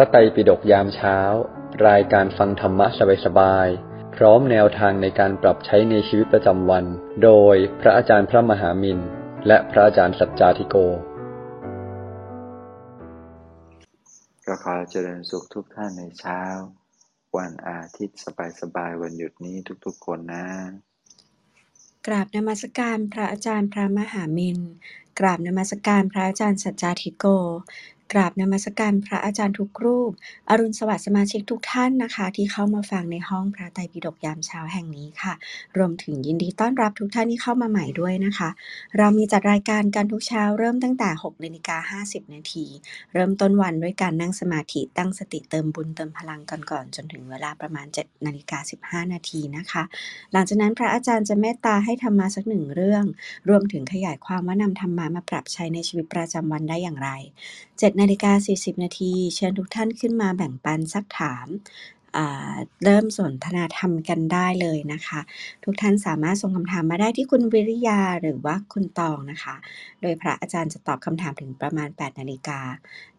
ระไตรปิฎกยามเช้า รายการฟังธรรมะสบายๆ พร้อมแนวทางในการปรับใช้ในชีวิตประจำวัน โดยพระอาจารย์พระมหามินและพระอาจารย์สัจจาธิโกก็ขอเจริญสุขทุกท่านในเช้า วันอาทิตย์สบายๆ วันหยุดนี้ทุกๆคนนะ กราบนมัสการพระอาจารย์พระมหามินกราบนมัสการพระอาจารย์สัจจาธิโก กราบนมัสการพระอาจารย์ทุกรูป อรุณสวัสดิ์สมาชิกทุกท่านนะคะ ที่เข้ามาฟังในห้องพระไตรปิฎกยามเช้าแห่งนี้ค่ะ รวมถึงยินดีต้อนรับทุกท่านที่เข้ามาใหม่ด้วยนะคะ เรามีจัดรายการกันทุกเช้าเริ่มตั้งแต่6นาฬิกา50 นาที เริ่มต้นวันด้วยการนั่งสมาธิตั้งสติเติมบุญเติมพลังกันก่อนจนถึงเวลาประมาณ7นาฬิกา15 นาทีนะคะ หลังจากนั้นพระอาจารย์จะเมตตาให้ธรรมะสักหนึ่งเรื่อง รวมถึงขยายความว่านำธรรมะมาปรับใช้ในชีวิตประจำวันได้อย่างไร 7นาฬิกา40 นาที เชิญทุกท่านขึ้นมาแบ่งปันสักถาม เริ่มสนทนาธรรมกันได้เลยนะคะ ทุกท่านสามารถส่งคำถามมาได้ที่คุณวิริยาหรือว่าคุณตองนะคะ โดยพระอาจารย์จะตอบคำถามถึงประมาณ 8 นาฬิกา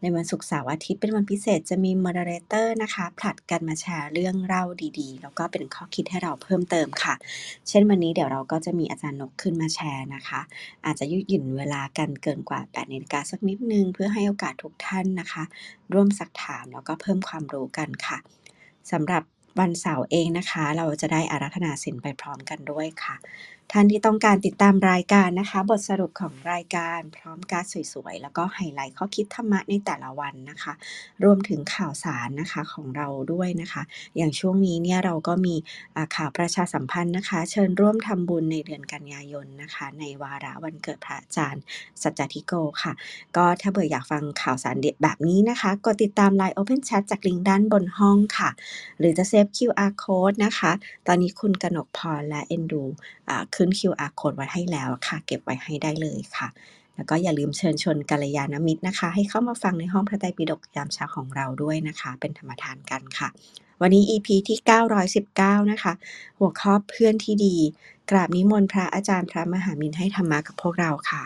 ในวันศุกร์เสาร์อาทิตย์เป็นวันพิเศษจะมีมอดเรเตอร์นะคะ ผลัดกันมาแชร์เรื่องเล่าดีๆ แล้วก็เป็นข้อคิดให้เราเพิ่มเติมค่ะ เช่นวันนี้เดี๋ยวเราก็จะมีอาจารย์นกขึ้นมาแชร์นะคะ อาจจะยืดหยุ่นเวลากันเกินกว่า8นาฬิกาสักนิดนึง เพื่อให้โอกาสทุกท่านนะคะ ร่วมสักถามแล้วก็เพิ่มความรู้กันค่ะ สำหรับ วันเสาร์เองนะคะ เราจะได้อารัธนาสินไปพร้อมกันด้วยค่ะ ท่านที่ต้องการติดตามรายการนะคะ บทสรุปของรายการพร้อมการสวยๆ แล้วก็ไฮไลท์ข้อคิดธรรมะในแต่ละวันนะคะ รวมถึงข่าวสารนะคะของเราด้วยนะคะ อย่างช่วงนี้เนี่ยเราก็มีข่าวประชาสัมพันธ์นะคะ เชิญร่วมทำบุญในเดือนกันยายนนะคะ ในวาระวันเกิดพระอาจารย์สัจจทิโกค่ะ ก็ถ้าเบื่ออยากฟังข่าวสารเด็ดแบบนี้นะคะกดติดตาม Line Open Chat จากลิงก์ด้านบนห้องค่ะ หรือจะเซฟ QR code นะคะ ตอนนี้คุณกนกพรและเอ็นดูขึ้น QR code ไว้ให้แล้วค่ะ เก็บไว้ให้ได้เลยค่ะ แล้วก็อย่าลืมเชิญชวนกัลยาณมิตรนะคะ ให้เข้ามาฟังในห้องพระไตรปิฎกยามเช้าของเราด้วยนะคะ เป็นธรรมทานกันค่ะ วันนี้ EP ที่ 919 นะคะ หัวข้อเพื่อนที่ดี กราบนิมนต์พระอาจารย์พระมหามินให้ธรรมะกับพวกเราค่ะ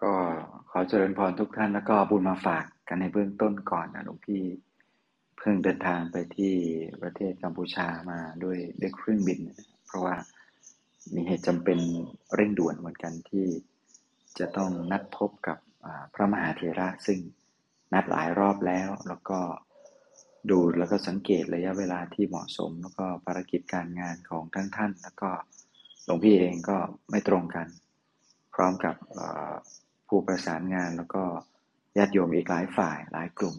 ก็ขอเจริญพรทุกท่านแล้วก็บุญมาฝาก กันในเบื้องต้นก่อนนะหลวงพี่เพิ่งเดินทางไปที่ประเทศกัมพูชามาด้วยด้วยเครื่องบิน เพราะว่ามีเหตุจำเป็นเร่งด่วนเหมือนกันที่จะต้องนัดพบกับพระมหาเถระซึ่งนัดหลายรอบแล้ว แล้วก็ดูแล้วก็สังเกตระยะเวลาที่เหมาะสม แล้วก็ภารกิจการงานของทั้งท่าน แล้วก็หลวงพี่เองก็ไม่ตรงกัน พร้อมกับผู้ประสานงานแล้วก็ ญาติโยมอีกหลายฝ่ายหลายกลุ่ม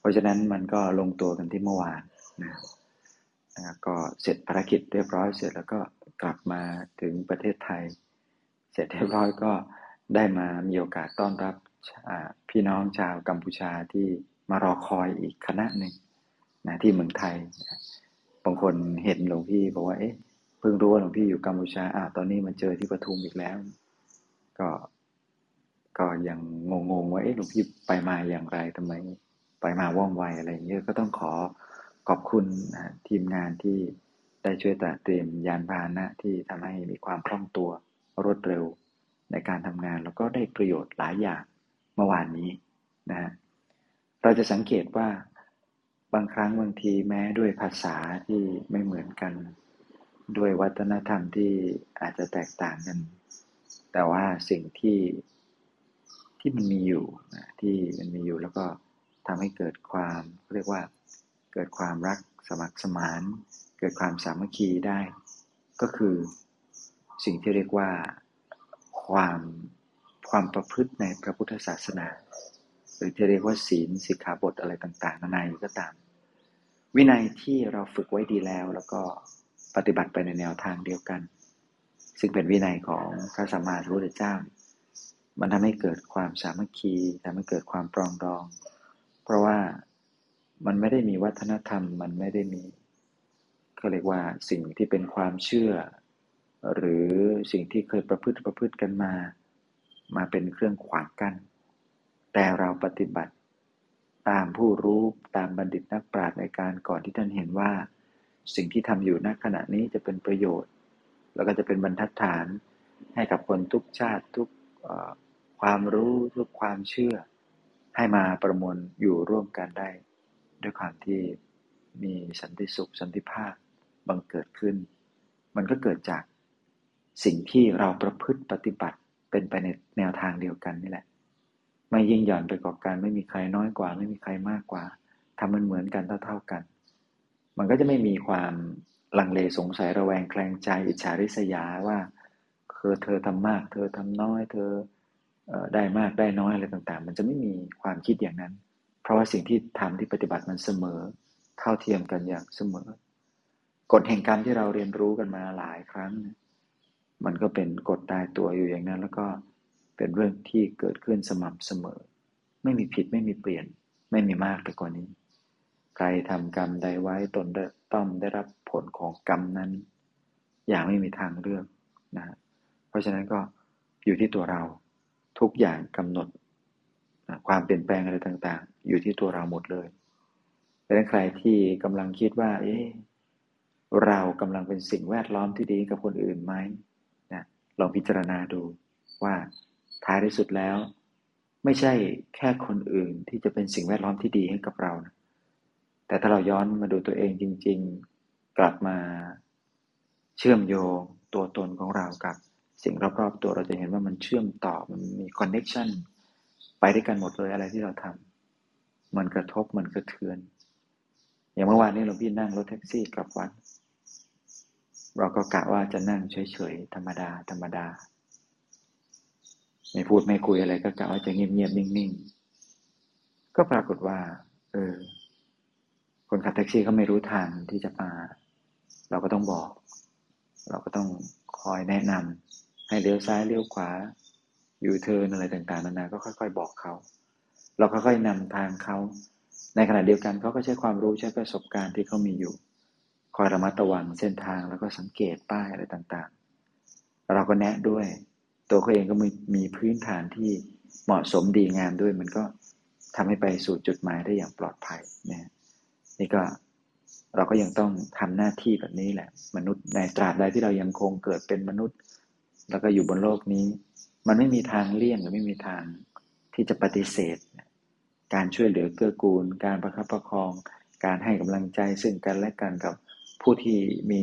เพราะฉะนั้นมันก็ลงตัวกันที่เมื่อวานนะนะก็เสร็จภารกิจเรียบร้อยเสร็จแล้วก็กลับมาถึงประเทศไทย เสร็จเรียบร้อยก็ได้มามีโอกาสต้อนรับพี่น้องชาวกัมพูชาที่มารอคอยอีกคณะหนึ่งนะที่เมืองไทยบางคนเห็นหลวงพี่บอกว่าเอ๊ะเพิ่งรู้ว่าหลวงพี่อยู่กัมพูชาอ่าตอนนี้มันเจอที่ปทุมอีกแล้ว ก็ ก็ยังงงๆว่าเอ๊ะหลวงพี่ไปมาอย่างไรทำไมไปมาว่องไวอะไรอย่างเงี้ยก็ต้องขอขอบคุณนะทีมงานที่ได้ช่วยตัดเตรียมยานพาหนะที่ทำให้มีความคล่องตัวรวดเร็วในการทำงานแล้วก็ได้ประโยชน์หลายอย่างเมื่อวานนี้นะฮะเราจะสังเกตว่าบางครั้งบางทีแม้ด้วยภาษาที่ไม่เหมือนกัน ด้วยวัฒนธรรมที่อาจจะแตกต่างกัน แต่ว่าสิ่งที่ ที่มันมีอยู่นะที่มันมีอยู่แล้วก็ทำให้เกิดความเรียกว่าเกิดความรักสมัครสมาน เกิดความสามัคคีได้ ก็คือสิ่งที่เรียกว่าความความประพฤติในพระพุทธศาสนา หรือที่เรียกว่าศีลสิกขาบทอะไรต่างๆนานาก็ตาม วินัยที่เราฝึกไว้ดีแล้ว แล้วก็ปฏิบัติไปในแนวทางเดียวกัน ซึ่งเป็นวินัยของพระสัมมาสัมพุทธเจ้า มันทำให้เกิดความสามัคคีทำให้เกิดความปรองดอง เพราะว่ามันไม่ได้มีวัฒนธรรม มันไม่ได้มีก็เรียกว่าสิ่งที่เป็นความเชื่อ หรือสิ่งที่เคยประพฤติประพฤติกันมา มาเป็นเครื่องขวางกัน้นแต่เราปฏิบัติตามผู้รู้ตามบัณฑิตนักปราชญ์ในการก่อนที่ท่านเห็นว่า สิ่งที่ทำอยู่ณขณะนี้จะเป็นประโยชน์ แล้วก็จะเป็นบรรทัดฐานให้กับคนทุกชาติทุก ความรู้ทุกความเชื่อ ให้มาประมวลอยู่ร่วมกันได้ ด้วยความที่มีสันติสุขสันติภาพบังเกิดขึ้น มันก็เกิดจากสิ่งที่เราประพฤติปฏิบัติเป็นไปในแนวทางเดียวกันนี่แหละ ไม่ยิ่งหย่อนไปกว่ากัน ไม่มีใครน้อยกว่า ไม่มีใครมากกว่าทำมันเหมือนกันเท่าๆกัน มันก็จะไม่มีความลังเลสงสัยระแวงแคลงใจอิจฉาริษยาว่าเธอเธอทำมาก เธอทำน้อย เธอ ได้มากได้น้อยอะไรต่างๆ มันจะไม่มีความคิดอย่างนั้น เพราะว่าสิ่งที่ทำที่ปฏิบัติมันเสมอ เท่าเทียมกันอย่างเสมอ กฎแห่งกรรมที่เราเรียนรู้กันมาหลายครั้ง มันก็เป็นกฎตายตัวอยู่อย่างนั้น แล้วก็เป็นเรื่องที่เกิดขึ้นสม่ำเสมอ ไม่มีผิดไม่มีเปลี่ยน ไม่มีมากไปกว่านี้ ใครทำกรรมใดไว้ตนต้องได้รับผลของกรรมนั้น อย่างไม่มีทางเลือกนะเพราะฉะนั้นก็อยู่ที่ตัวเรา ทุกอย่างกำหนดความเปลี่ยนแปลงอะไรต่างๆ อยู่ที่ตัวเราหมดเลยดังนั้นใครที่กำลังคิดว่า เอ๊ะเรากำลังเป็นสิ่งแวดล้อมที่ดีกับคนอื่นไหมนะลองพิจารณาดูว่าท้ายที่สุดแล้ว ไม่ใช่แค่คนอื่นที่จะเป็นสิ่งแวดล้อมที่ดีให้กับเรานะแต่ถ้าเราย้อนมาดูตัวเองจริง ๆ กลับมาเชื่อมโยงตัวตนของเรากับ สิ่งรอบๆ ตัวเราจะเห็นว่ามันเชื่อมต่อมันมี connection ไปด้วยกันหมดเลยอะไรที่เราทำมันกระทบมันกระเทือน อย่างเมื่อวานนี้เราพี่นั่งรถแท็กซี่กลับวัดเราก็กะว่าจะนั่งเฉยๆธรรมดา ธรรมดา ไม่พูดไม่คุยอะไร ก็กะว่าจะเงียบๆนิ่งๆก็ปรากฏว่า เออ คนขับแท็กซี่เขาไม่รู้ทางที่จะมา เราก็ต้องบอก เราก็ต้องคอยแนะนำ ให้เลี้ยวซ้ายเลี้ยวขวา อยู่เทินอะไรต่างๆนานา ก็ค่อย ๆ บอกเขา เราค่อยๆนำทางเขา ในขณะเดียวกันเขาก็ใช้ความรู้ใช้ประสบการณ์ที่เขามีอยู่ คอยระมัดระวังเส้นทางแล้วก็สังเกตป้ายอะไรต่างๆ เราก็แนะด้วย ตัวเขาเองก็มีมีพื้นฐานที่เหมาะสมดีงามด้วย มันก็ทำให้ไปสู่จุดหมายได้อย่างปลอดภัยนะนี่ก็เราก็ยังต้องทำหน้าที่แบบนี้แหละ มนุษย์ในตราบใดที่เรายังคงเกิดเป็นมนุษย์ แล้วก็อยู่บนโลกนี้ มันไม่มีทางเลี่ยงหรือไม่มีทางที่จะปฏิเสธ การช่วยเหลือเกื้อกูล การประคับประคอง การให้กำลังใจซึ่งกันและกันกับผู้ที่มี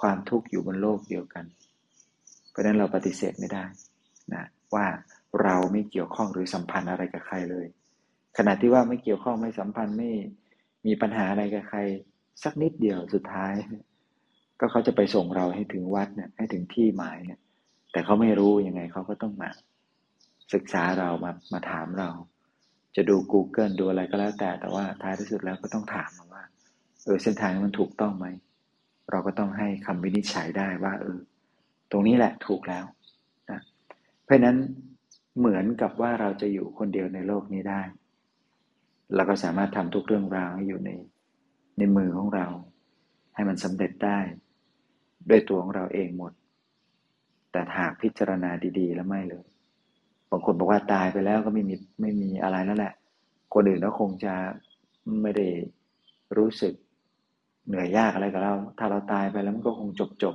ความทุกข์อยู่บนโลกเดียวกัน เพราะนั้นเราปฏิเสธไม่ได้นะว่าเราไม่เกี่ยวข้องหรือสัมพันธ์อะไรกับใครเลย ขณะที่ว่าไม่เกี่ยวข้องไม่สัมพันธ์ไม่มีปัญหาอะไรกับใคร สักนิดเดียวสุดท้าย ก็เขาจะไปส่งเราให้ถึงวัดเนี่ยให้ถึงที่หมายเนี่ย แต่เขาไม่รู้ยังไงเขาก็ต้องมาศึกษาเรามามาถามเรา จะดู Google ดูอะไรก็แล้วแต่ แต่ว่าท้ายที่สุดแล้วก็ต้องถามว่า เออเส้นทางมันถูกต้องไหม เราก็ต้องให้คำวินิจฉัยได้ว่า เออ ตรงนี้แหละถูกแล้วนะเพราะนั้นเหมือนกับว่าเราจะอยู่คนเดียวในโลกนี้ได้เราก็สามารถทำทุกเรื่องราวให้อยู่ในในมือของเรา ให้มันสำเร็จได้ ด้วยตัวของเราเองหมด แต่หากพิจารณาดี ๆ แล้วไม่เลยบางคนบอกว่าตายไปแล้วก็ไม่มีไม่มีอะไรแล้วแหละ คนอื่นก็คงจะไม่ได้รู้สึกเหนื่อยยากอะไรกับเรา ถ้าเราตายไปแล้วมันก็คงจบจบ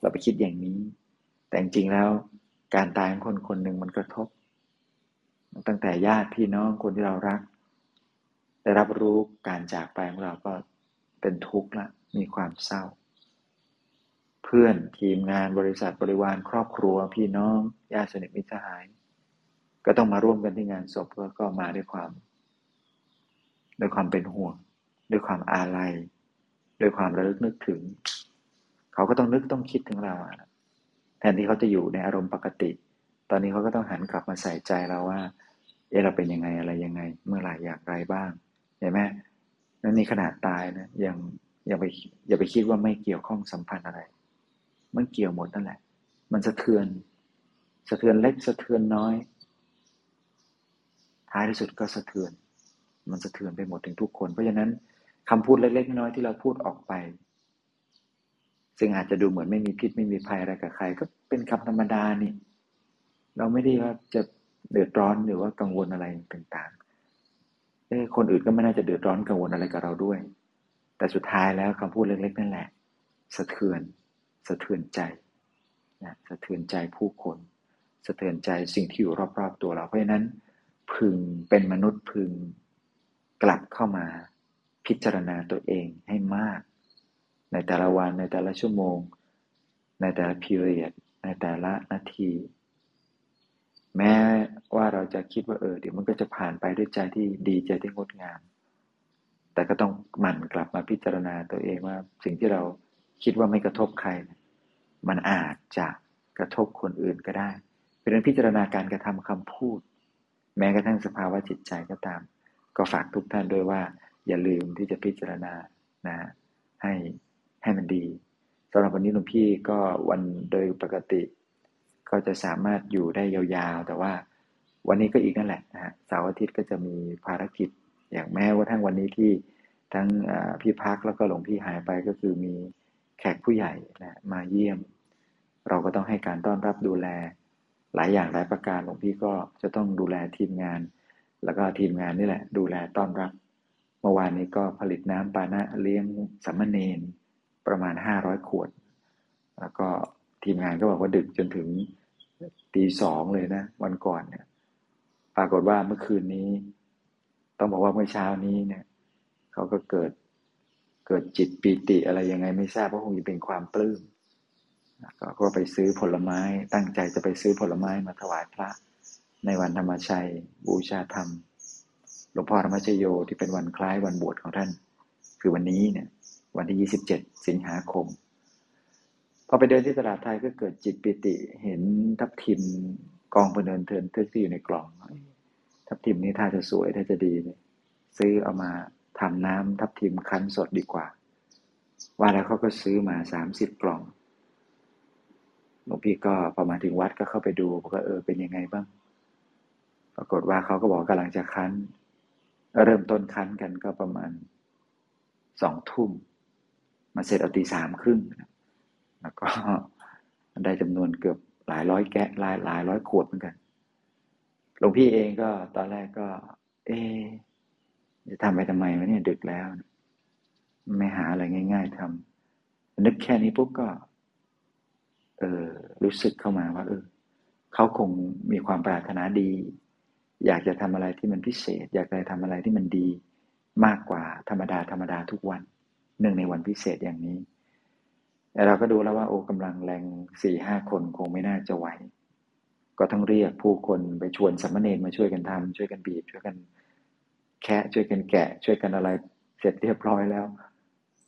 เราไปคิดอย่างนี้ แต่จริงๆแล้วการตายของคนคนหนึ่งมันกระทบ ตั้งแต่ญาติพี่น้องคนที่เรารัก ได้รับรู้การจากไปของเราก็เป็นทุกข์ละ มีความเศร้า เพื่อนทีมงานบริษัทบริวารครอบครัว พี่น้องญาติสนิทมิตรสหาย ก็ต้องมาร่วมกันที่งานศพก็มาด้วยความ ด้วยความเป็นห่วง ด้วยความอาลัย ด้วยความระลึกนึกถึง เขาก็ต้องนึกต้องคิดถึงเราแทนที่เขาจะอยู่ในอารมณ์ปกติ ตอนนี้เขาก็ต้องหันกลับมาใส่ใจเราว่าเออเราเป็นยังไงอะไรยังไง เมื่อไหร่อย่างไรบ้างเห็นไหมนั่นนี่ขนาดตายนะยังอย่าไปอย่าไปคิดว่าไม่เกี่ยวข้องสัมพันธ์อะไร มันเกี่ยวหมดนั่นแหละ มันสะเทือน สะเทือนเล็กสะเทือนน้อย ท้ายที่สุดก็สะเทือน มันสะเทือนไปหมดถึงทุกคน เพราะฉะนั้นคำพูดเล็กๆน้อยๆที่เราพูดออกไป ซึ่งอาจจะดูเหมือนไม่มีพิษไม่มีภัยอะไรกับใคร ก็เป็นคำธรรมดานี่ เราไม่ได้ว่าจะเดือดร้อนหรือว่ากังวลอะไรต่างๆเอ้คนอื่นก็ไม่น่าจะเดือดร้อนกังวลอะไรกับเราด้วย แต่สุดท้ายแล้วคำพูดเล็กๆนั่นแหละ สะเทือน สะเทือนใจนะสะเทือนใจผู้คน สะเทือนใจสิ่งที่อยู่รอบๆตัวเรา เพราะฉะนั้น พึงเป็นมนุษย์พึงกลับเข้ามาพิจารณาตัวเองให้มาก ในแต่ละวันในแต่ละชั่วโมง ในแต่ละพีเรียดในแต่ละนาที แม้ว่าเราจะคิดว่าเออเดี๋ยวมันก็จะผ่านไปด้วยใจที่ดีใจที่งดงาม แต่ก็ต้องหมั่นกลับมาพิจารณาตัวเองว่าสิ่งที่เราคิดว่าไม่กระทบใคร มันอาจจะกระทบคนอื่นก็ได้ เป็นเรื่องพิจารณาการกระทำคำพูด แม้กระทั่งสภาวะจิตใจก็ตาม ก็ฝากทุกท่านด้วยว่า อย่าลืมที่จะพิจารณานะให้ให้มันดีสำหรับวันนี้หลวงพี่ก็วันโดยปกติ ก็จะสามารถอยู่ได้ยาวๆ แต่ว่าวันนี้ก็อีกนั่นแหละนะฮะเสาร์อาทิตย์ก็จะมีภารกิจ อย่างแม้ว่าทั้งวันนี้ที่ทั้งพี่พักแล้วก็หลวงพี่หายไปก็คือมีแขกผู้ใหญ่นะมาเยี่ยม เราก็ต้องให้การต้อนรับดูแล หลายอย่างหลายประการหลวงพี่ก็จะต้องดูแลทีมงาน แล้วก็ทีมงานนี่แหละ ดูแลต้อนรับ เมื่อวานนี้ก็ผลิตน้ำปานะเลี้ยงสัมมเนนประมาณห้าร้อยขวด แล้วก็ทีมงานก็บอกว่าดึกจนถึงตีสองเลยนะ วันก่อนเนี่ย ปรากฏว่าเมื่อคืนนี้ ต้องบอกว่าเมื่อเช้านี้เนี่ยเขาก็เกิดเกิดจิตปีติอะไรยังไงไม่ทราบเพราะคงจะเป็นความปลื้ม ก็ไปซื้อผลไม้ ตั้งใจจะไปซื้อผลไม้มาถวายพระ ในวันธรรมชัย บูชาธรรม หลวงพ่อธรรมชโยที่เป็นวันคล้ายวันบวชของท่าน คือวันนี้เนี่ย วันที่ 27 สิงหาคม พอไปเดินที่ตลาดไทยก็เกิดจิตปิติ เห็นทับทิมกองพเนินเทินทึกที่อยู่ในกล่อง ทับทิมนี้ถ้าจะสวยถ้าจะดีเลยซื้อเอามาทำน้ำทับทิมคั้นสดดีกว่า ว่าแล้วเขาก็ซื้อมาสามสิบกล่อง หลวงพี่ก็พอมาถึงวัดก็เข้าไปดูกว่าเออเป็นยังไงบ้าง ปรากฏว่าเขาก็บอกกำลังจะคั้น เริ่มต้นคั้นกันก็ประมาณสองทุ่ม มาเสร็จเอาตีสามครึ่งแล้วก็ได้จำนวนเกือบหลายร้อยแกะหลายหลายร้อยขวดเหมือนกันหลวงพี่เองก็ตอนแรกก็ เอจะทำไปทำไมวะเนี่ยดึกแล้ว ไม่หาอะไรง่าย ๆทำนึกแค่นี้ปุ๊บก็ เออรู้สึกเข้ามาว่า เออเขาคงมีความปรารถนาดี อยากจะทำอะไรที่มันพิเศษ อยากจะทำอะไรที่มันดีมากกว่าธรรมดาธรรมดาทุกวันเนื่องในวันพิเศษอย่างนี้แต่เราก็ดูแล้วว่าโอ้กำลังแรงสี่ห้าคนคงไม่น่าจะไหว ก็ต้องเรียกผู้คนไปชวนสัมมเนรมาช่วยกันทำช่วยกันบีบ ช่วยกันแคะช่วยกันแกะ ช่วยกันอะไรเสร็จเรียบร้อยแล้ว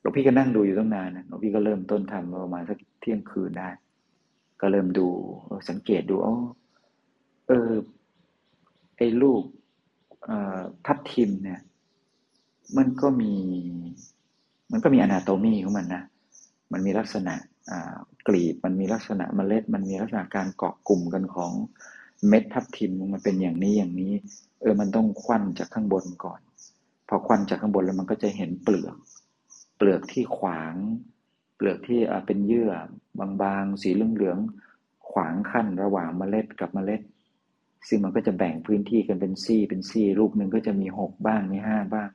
หลวงพี่ก็นั่งดูอยู่ตั้งนานนะหลวงพี่ก็เริ่มต้นทำประมาณสักเที่ยงคืนได้ ก็เริ่มดูสังเกตดูอ๋อเออไอ้ลูกทับทิมเนี่ย มันก็มี มันก็มีอนาโตมีของมันนะ มันมีลักษณะกลีบ มันมีลักษณะเมล็ด มันมีลักษณะการเกาะกลุ่มกันของเม็ดทับทิมมันเป็นอย่างนี้อย่างนี้ เออ มันต้องควันจากข้างบนก่อน พอควันจากข้างบนแล้วมันก็จะเห็นเปลือก เปลือกที่ขวาง เปลือกที่เป็นเยื่อบางๆ สีเหลืองๆ ขวางขั้นระหว่างเมล็ดกับเมล็ด ซึ่งมันก็จะแบ่งพื้นที่กันเป็นซี่เป็นซี่ลูกหนึ่งก็จะมีหกบ้างมีห้าบ้าง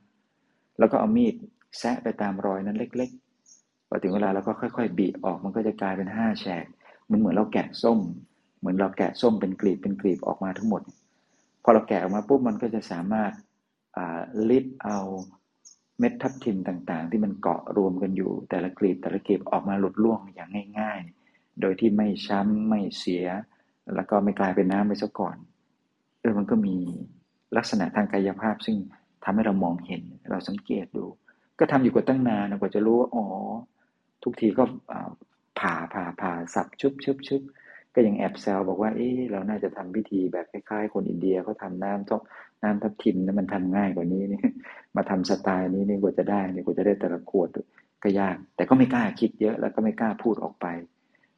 แล้วก็เอามีดแซะไปตามรอยนั้นเล็กๆพอถึงเวลาเราก็ค่อยๆ บีบออกมันก็จะกลายเป็นห้าแฉก มันเหมือนเราแกะส้ม เหมือนเราแกะส้มเป็นกลีบเป็นกลีบออกมาทั้งหมด พอเราแกะออกมาปุ๊บมันก็จะสามารถลิดเอา เม็ดทับทิมต่างๆ ที่มันเกาะรวมกันอยู่ แต่ละกลีบแต่ละกลีบออกมาหลุดล่วงอย่างง่าย ๆ โดยที่ไม่ช้ำไม่เสีย แล้วก็ไม่กลายเป็นน้ำไปซะก่อนเออมันก็มีลักษณะทางกายภาพ ซึ่งทำให้เรามองเห็นเราสังเกตดู ก็ทำอยู่กว่าตั้งนานกว่าจะรู้ว่าอ๋อทุกทีก็ผ่าผ่าผ่าสับชุบชุบชุบก็ยังแอบแซวบอกว่าเอ๊เราน่าจะทำพิธีแบบคล้ายๆ คนอินเดียเขาทาน้ำท้อง น้ำทับทิมนะมันทำง่ายกว่านี้นี่มาทำสไตล์นี้นี่กว่าจะได้นี่กว่าจะได้แต่ละขวดก็ยาก แต่ก็ไม่กล้าคิดเยอะแล้วก็ไม่กล้าพูดออกไป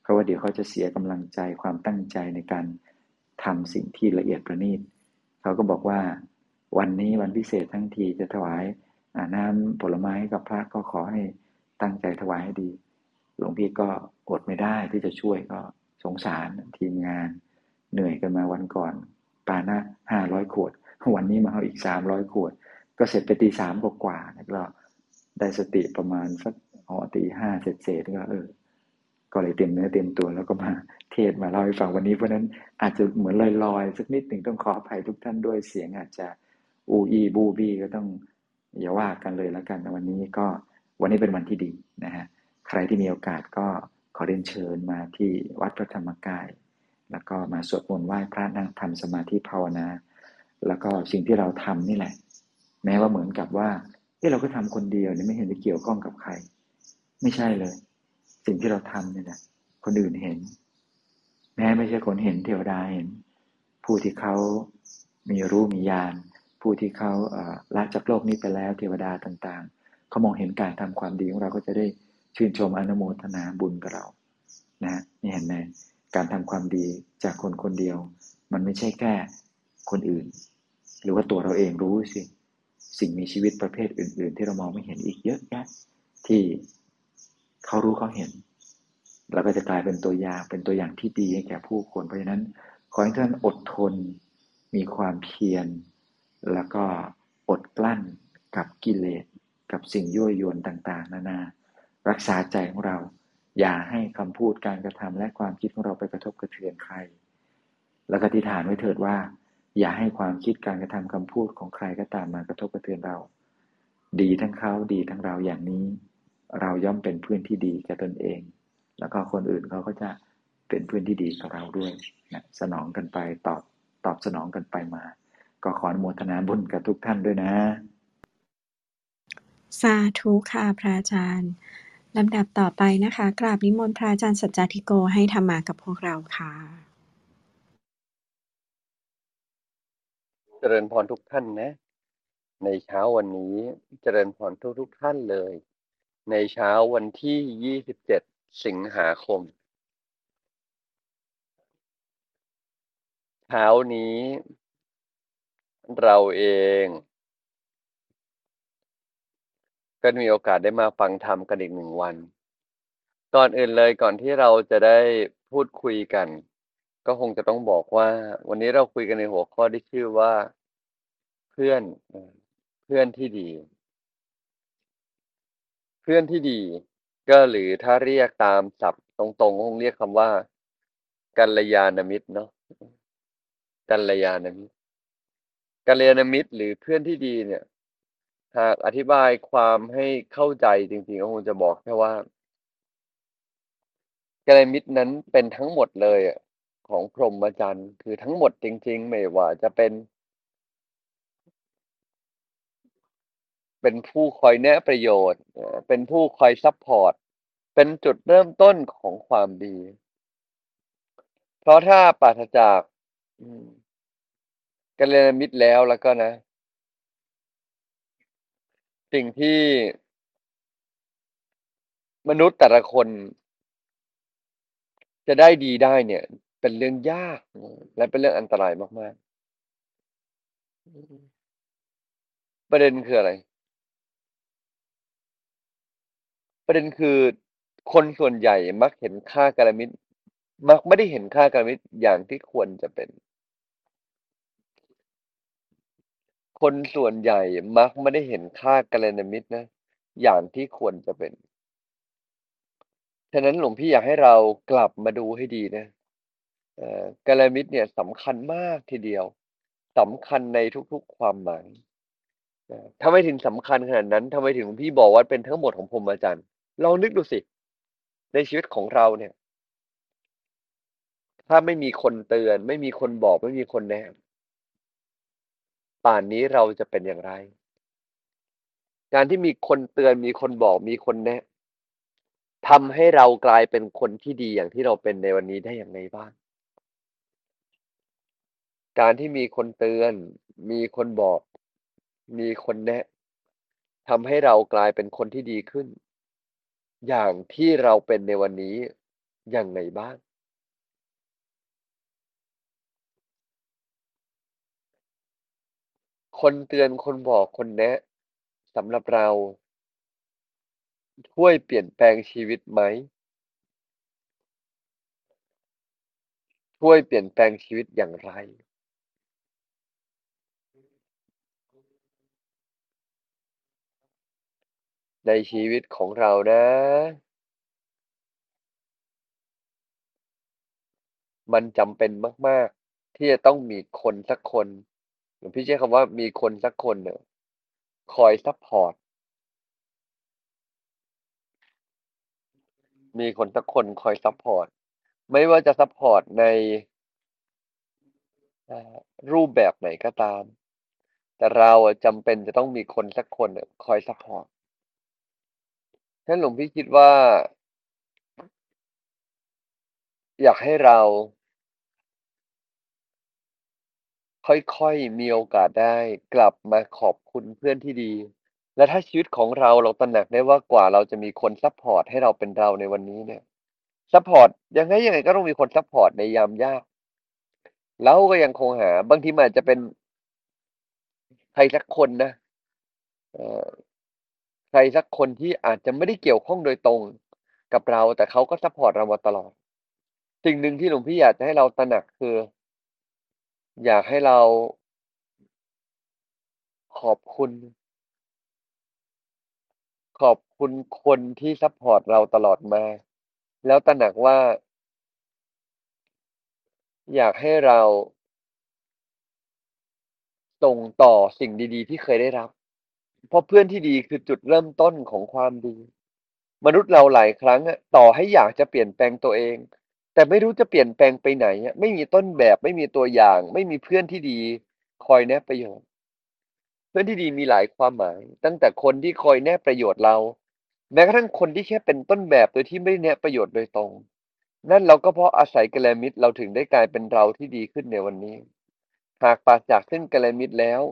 เพราะว่าเดี๋ยวเขาจะเสียกำลังใจความตั้งใจในการทำสิ่งที่ละเอียดประณีตเขาก็บอกว่า วันนี้วันพิเศษทั้งทีจะถวายน้ำผลไม้กับพระก็ขอให้ตั้งใจถวายให้ดี หลวงพี่ก็อดไม่ได้ที่จะช่วยก็สงสารทีมงาน เหนื่อยกันมาวันก่อน ปานะห้าร้อยขวด วันนี้มาเอาอีกสามร้อยขวด ก็เสร็จไปตีสามกว่าแล้วก็ได้สติประมาณสักหอตีห้าเสร็จเสร็จก็เออ ก็เลยเตรียมเนื้อเตรียมตัวแล้วก็มาเทศมาเล่าให้ฟังวันนี้เพราะนั้นอาจจะเหมือนลอยๆ สักนิดหนึ่งต้องขออภัยทุกท่านด้วยเสียงอาจจะอูอีบูบี้ก็ต้องอย่าว่ากันเลยแล้วกันวันนี้ก็วันนี้เป็นวันที่ดีนะฮะใครที่มีโอกาสก็ขอเรียนเชิญมาที่วัดพระธรรมกาย แล้วก็มาสวดมนต์ไหว้พระนั่งทำสมาธิภาวนา แล้วก็สิ่งที่เราทำนี่แหละ แม้ว่าเหมือนกับว่าเอ้เราก็ทำคนเดียวเนี่ยไม่เห็นจะเกี่ยวข้องกับใคร ไม่ใช่เลย สิ่งที่เราทำเนี่ยนะคนอื่นเห็น แม้ไม่ใช่คนเห็นเทวดาเห็น ผู้ที่เขามีรู้มีญาณผู้ที่เขาละจากโลกนี้ไปแล้วเทวดาต่างๆเขามองเห็นการทำความดีของเราก็จะได้ชื่นชมอนุโมทนาบุญกับเรา นะนี่เห็นไหมการทำความดีจากคนคนเดียว มันไม่ใช่แค่ คนอื่น หรือว่าตัวเราเองรู้สิสิ่งมีชีวิตประเภทอื่น ๆ ที่เรามองไม่เห็นอีกเยอะแยะที่เขารู้เขาเห็นเราก็จะกลายเป็นตัวอย่างเป็นตัวอย่างที่ดีให้แก่ผู้คน เพราะฉะนั้นขอให้ท่านอดทน มีความเพียร แล้วก็อดกลั้นกับกิเลส กับสิ่งยั่วยวนต่าง ๆ นานา รักษาใจของเรา อย่าให้คำพูดการกระทำและความคิดของเราไปกระทบกระเทือนใคร แล้วก็ทิฏฐานไว้เถิดว่า อย่าให้ความคิดการกระทำคำพูดของใครก็ตามมากระทบกระเทือนเรา ดีทั้งเขาดีทั้งเราอย่างนี้ เราย่อมเป็นเพื่อนที่ดีแก่ตนเอง แล้วก็คนอื่นเขาก็จะเป็นเพื่อนที่ดีกับเราด้วยนะสนองกันไปตอบตอบสนองกันไปมา ก็ขออนุโมทนาบุญกับทุกท่านด้วยนะ สาธุค่ะพระอาจารย์ลำดับต่อไปนะคะ กราบนิมนต์พระอาจารย์สัจจทิโกให้ธรรมากับพวกเราค่ะ เจริญพรทุกท่านนะ ในเช้าวันนี้เจริญพรทุกทุกท่านเลย ในเช้าวันที่ยี่สิบเจ็ดสิงหาคม เช้านี้ เราเอง ก็มีโอกาสได้มาฟังธรรมกันอีกหนึ่งวัน ก่อนอื่นเลยก่อนที่เราจะได้พูดคุยกัน ก็คงจะต้องบอกว่า วันนี้เราคุยกันในหัวข้อที่ชื่อว่าเพื่อนเพื่อนที่ดี เพื่อนที่ดี ก็หรือถ้าเรียกตามศัพท์ตรงๆคงเรียกคำว่า กัลยาณมิตรเนาะกัลยาณมิตรกัลยาณมิตร หรือเพื่อนที่ดีเนี่ย หากอธิบายความให้เข้าใจจริงๆก็คงจะบอกแค่ว่ากัลยาณมิตรนั้นเป็นทั้งหมดเลยอะ ของพรหมจรรย์คือทั้งหมดจริง ๆ ไม่ว่าจะเป็น เป็นผู้คอยแนะประโยชน์ เป็นผู้คอย support เป็นจุดเริ่มต้นของความดี เพราะถ้าปราศจากกัลยาณมิตรแล้วแล้วก็นะ สิ่งที่มนุษย์แต่ละคนจะได้ดีได้เนี่ย เป็นเรื่องยาก และเป็นเรื่องอันตรายมาก ๆ ประเด็นคืออะไร ประเด็นคือคนส่วนใหญ่มักเห็นค่ากาลมิตรมักไม่ได้เห็นค่ากาลมิตรอย่างที่ควรจะเป็น คนส่วนใหญ่มักไม่ได้เห็นค่ากาลนมิตรนะ อย่างที่ควรจะเป็น ฉะนั้นหลวงพี่อยากให้เรากลับมาดูให้ดีนะ กาลมิตเนี่ยสำคัญมากทีเดียวสำคัญในทุกๆความหมายถ้าไม่ถึงสำคัญขนาดนั้นทำไมถึงพี่บอกว่าเป็นทั้งหมดของพรมอาจารย์ลองนึกดูสิ ในชีวิตของเราเนี่ย ถ้าไม่มีคนเตือน ไม่มีคนบอกไม่มีคนแนะป่านนี้เราจะเป็นอย่างไร การที่มีคนเตือนมีคนบอกมีคนแนะทำให้เรากลายเป็นคนที่ดีอย่างที่เราเป็นในวันนี้ได้อย่างไรบ้าง การที่มีคนเตือน มีคนบอก มีคนแนะทำให้เรากลายเป็นคนที่ดีขึ้น อย่างที่เราเป็นในวันนี้อย่างไรบ้าง คนเตือนคนบอกคนแนะสำหรับเรา ช่วยเปลี่ยนแปลงชีวิตไหม ช่วยเปลี่ยนแปลงชีวิตอย่างไร ในชีวิตของเรานะ มันจำเป็นมาก ๆ ที่จะต้องมีคนสักคนหลวงพี่ใช้คำว่ามีคนสักคนเนี่ยคอย support มีคนสักคนคอย support ไม่ว่าจะ support ในรูปแบบไหนก็ตาม แต่เราจำเป็นจะต้องมีคนสักคนคอย support ฉะนั้นหลวงพี่คิดว่า อยากให้เรา ค่อยๆมีโอกาสได้กลับมาขอบคุณเพื่อนที่ดี และถ้าชีวิตของเราเราตระหนักได้ว่ากว่าเราจะมีคน support ให้เราเป็นเราในวันนี้เนี่ย support ยังไงยังไงก็ต้องมีคน support ในยามยากเราก็ยังคงหา บางทีมันอาจจะเป็นใครสักคนนะ รสักคนที่อาจจะไม่ได้เกี่ยวข้องโดยตรงกับเรา แต่เขาก็ซัปพอร์ตเรามาตลอด สิ่งหนึ่งที่หลวงพี่อยากจะให้เราตระหนักคือ อยากให้เราขอบคุณ ขอบคุณคนที่ซัปพอร์ตเราตลอดมา แล้วตระหนักว่า อยากให้เราส่งต่อสิ่งดี ๆ ที่เคยได้รับ เพราะเพื่อนที่ดีคือจุดเริ่มต้นของความดี มนุษย์เราหลายครั้งอะต่อให้อยากจะเปลี่ยนแปลงตัวเอง แต่ไม่รู้จะเปลี่ยนแปลงไปไหนไม่มีต้นแบบไม่มีตัวอย่าง ไม่มีเพื่อนที่ดีคอยแนะประโยชน์ เพื่อนที่ดีมีหลายความหมาย ตั้งแต่คนที่คอยแนะประโยชน์เรา แม้กระทั่งคนที่แค่เป็นต้นแบบโดยที่ไม่ได้แนะประโยชน์โดยตรง นั่นเราก็เพราะอาศัยกัลยาณมิตรเราถึงได้กลายเป็นเราที่ดีขึ้นในวันนี้ หากปราศจากซึ่งกัลยาณมิตรแล้ว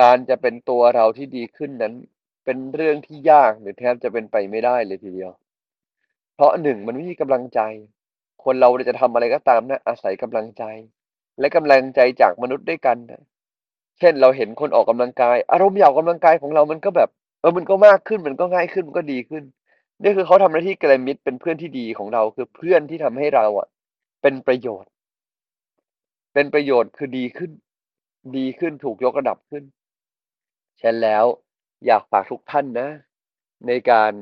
การจะเป็นตัวเราที่ดีขึ้นนั้น เป็นเรื่องที่ยากหรือแทบจะเป็นไปไม่ได้เลยทีเดียว เพราะ1มันไม่มีกำลังใจ คนเราจะทำอะไรก็ตามนะอาศัยกำลังใจ และกำลังใจจากมนุษย์ด้วยกันนะเช่นเราเห็นคนออกกำลังกาย อารมณ์อยากออกกำลังกายของเรามันก็แบบเออมันก็มากขึ้นมันก็ง่ายขึ้นมันก็ดีขึ้นนี่คือเขาทำหน้าที่กัลยาณมิตรเป็นเพื่อนที่ดีของเราคือเพื่อนที่ทำให้เราอะเป็นประโยชน์ เป็นประโยชน์คือดีขึ้น ดีขึ้นถูกยกระดับขึ้น ฉะนั้นแล้วอยากฝากทุกท่านนะ ในการ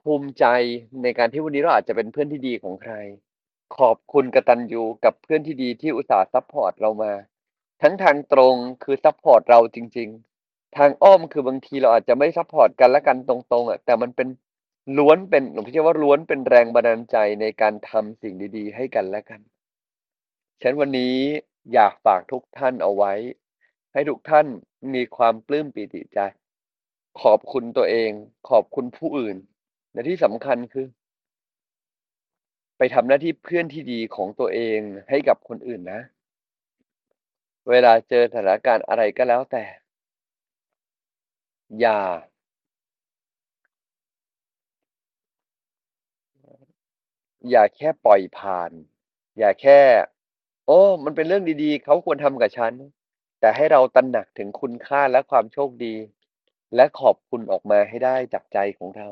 ภูมิใจในการที่วันนี้เราอาจจะเป็นเพื่อนที่ดีของใคร ขอบคุณกตัญญูกับเพื่อนที่ดีที่อุตส่าห์ support เรามา ทั้งทางตรงคือ support เราจริง ๆ ทางอ้อมคือบางทีเราอาจจะไม่ support กันและกันตรงๆอะแต่มันเป็นล้วนเป็นหลวงพี่เชื่อว่าล้วนเป็นแรงบันดาลใจในการทำสิ่งดีๆ ให้กันและกันฉันวันนี้อยากฝากทุกท่านเอาไว้ ให้ทุกท่าน มีความปลื้มปีติใจ ขอบคุณตัวเอง ขอบคุณผู้อื่น และที่สำคัญคือ ไปทำหน้าที่เพื่อนที่ดีของตัวเองให้กับคนอื่นนะ เวลาเจอสถานการณ์อะไรก็แล้วแต่ อย่า อย่าแค่ปล่อยผ่าน อย่าแค่ โอ้ มันเป็นเรื่องดีๆ เขาควรทำกับฉัน แต่ให้เราตระหนักถึงคุณค่าและความโชคดี และขอบคุณออกมาให้ได้จากใจของเรา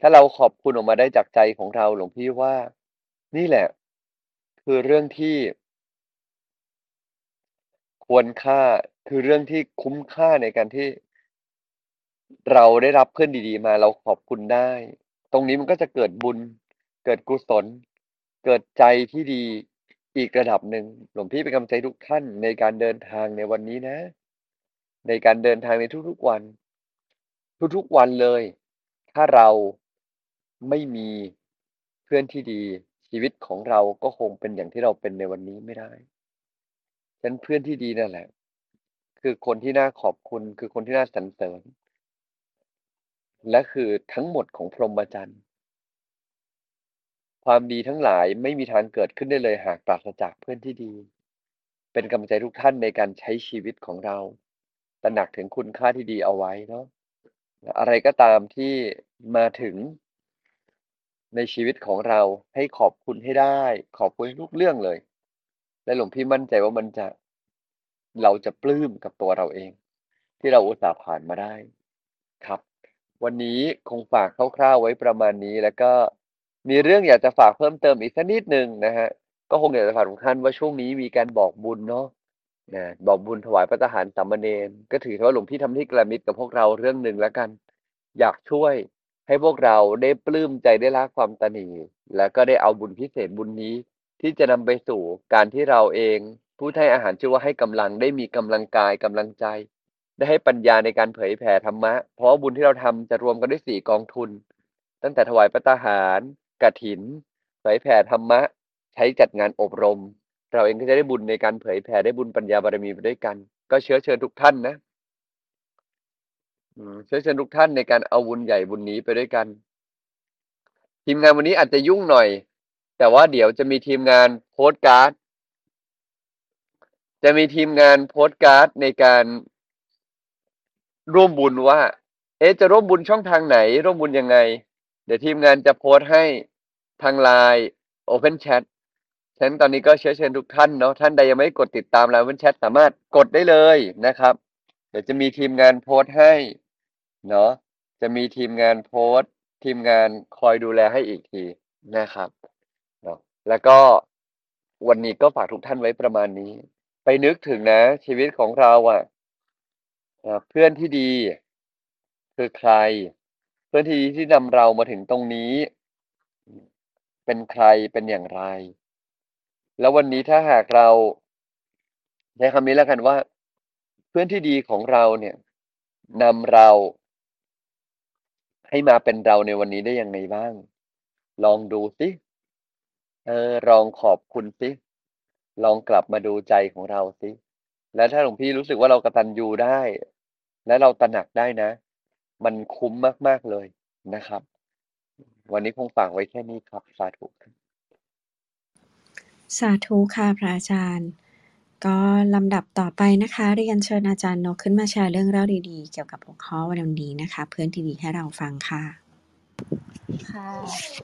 ถ้าเราขอบคุณออกมาได้จากใจของเราหลวงพี่ว่า นี่แหละ คือเรื่องที่ ควรค่าคือเรื่องที่คุ้มค่าในการที่ เราได้รับเพื่อนดีๆ มาเราขอบคุณได้ ตรงนี้มันก็จะเกิดบุญ เกิดกุศล เกิดใจที่ดี อีกระดับหนึ่งหลวงพี่เป็นกำลังใจทุกท่านในการเดินทางในวันนี้นะ ในการเดินทางในทุกๆวัน ทุกๆวันเลย ถ้าเราไม่มีเพื่อนที่ดีชีวิตของเราก็คงเป็นอย่างที่เราเป็นในวันนี้ไม่ได้ฉะนั้นเพื่อนที่ดีนั่นแหละ คือคนที่น่าขอบคุณ คือคนที่น่าสรรเสริญ และคือทั้งหมดของพรหมจรรย์ ความดีทั้งหลายไม่มีทางเกิดขึ้นได้เลยหากปราศจากเพื่อนที่ดี เป็นกำลังใจทุกท่านในการใช้ชีวิตของเราตระหนักถึงคุณค่าที่ดีเอาไว้เนาะอะไรก็ตามที่มาถึงในชีวิตของเราให้ขอบคุณให้ได้ ขอบคุณทุกเรื่องเลย และหลวงพี่มั่นใจว่ามันจะเราจะปลื้มกับตัวเราเอง ที่เราอุตส่าห์ผ่านมาได้ครับ วันนี้คงฝากคร่าวๆไว้ประมาณนี้แล้วก็ มีเรื่องอยากจะฝากเพิ่มเติมอีกสักนิดหนึ่งนะครับก็คงอยากจะฝากทุกท่านว่าช่วงนี้มีการบอกบุญเนาะนะบอกบุญถวายภัตตาหารสามเณรก็ถือว่าหลวงพี่ทำหน้าที่กัลยาณมิตรกับพวกเราเรื่องหนึ่งแล้วกัน อยากช่วยให้พวกเราได้ปลื้มใจได้ละความตนีแล้วก็ได้เอาบุญพิเศษบุญนี้ ที่จะนำไปสู่การที่เราเองผู้ให้อาหารชื่อว่าให้กำลังได้มีกำลังกายกำลังใจ ได้ให้ปัญญาในการเผยแผ่ธรรมะ เพราะบุญที่เราทำจะรวมกันด้วยสี่กองทุน ตั้งแต่ถวายพระตาหาร กถิน เผยแผ่ธรรมะ ใช้จัดงานอบรม เราเองก็จะได้บุญในการเผยแผ่ได้บุญปัญญาบารมีไปด้วยกัน ก็เชื้อเชิญทุกท่านนะเชื้อเชิญทุกท่านในการเอาบุญใหญ่บุญนี้ไปด้วยกัน ทีมงานวันนี้อาจจะยุ่งหน่อย แต่ว่าเดี๋ยวจะมีทีมงานโพสการ์ดจะมีทีมงานโพสการ์ดในการร่วมบุญว่า เอ๊ะจะร่วมบุญช่องทางไหน ร่วมบุญยังไง เดี๋ยวทีมงานจะโพสให้ ทางไลน์ Open Chat ฉะนั้นตอนนี้ก็เชื้อเชิญทุกท่านเนาะท่านใดยังไม่กดติดตามไลน์ Open Chat สามารถกดได้เลยนะครับ เดี๋ยวจะมีทีมงานโพสให้เนาะจะมีทีมงานโพสทีมงานคอยดูแลให้อีกทีนะครับเนาะแล้วก็วันนี้ก็ฝากทุกท่านไว้ประมาณนี้ ไปนึกถึงนะ ชีวิตของเราอะ่ะเพื่อนที่ดี คือใคร เพื่อนที่ดีที่นำเรามาถึงตรงนี้ เป็นใครเป็นอย่างไร แล้ววันนี้ถ้าหากเราใช้คำนี้แล้วกันว่า เพื่อนที่ดีของเราเนี่ยนำเรา ให้มาเป็นเราในวันนี้ได้ยังไงบ้าง ลองดูสิเออลองขอบคุณสิลองกลับมาดูใจของเราสิและถ้าหลวงพี่รู้สึกว่าเรากระตันยูได้ และเราตระหนักได้นะ มันคุ้มมาก ๆ เลยนะครับ วันนี้คงฝากไว้แค่นี้ครับ สาธุ สาธุค่ะพระอาจารย์ ก็ลำดับต่อไปนะคะ เรียนเชิญอาจารย์นกขึ้นมาแชร์เรื่องเล่าดีๆ เกี่ยวกับหัวข้อวันนี้นะคะ เพื่อนที่ดีให้เราฟังค่ะ ค่ะ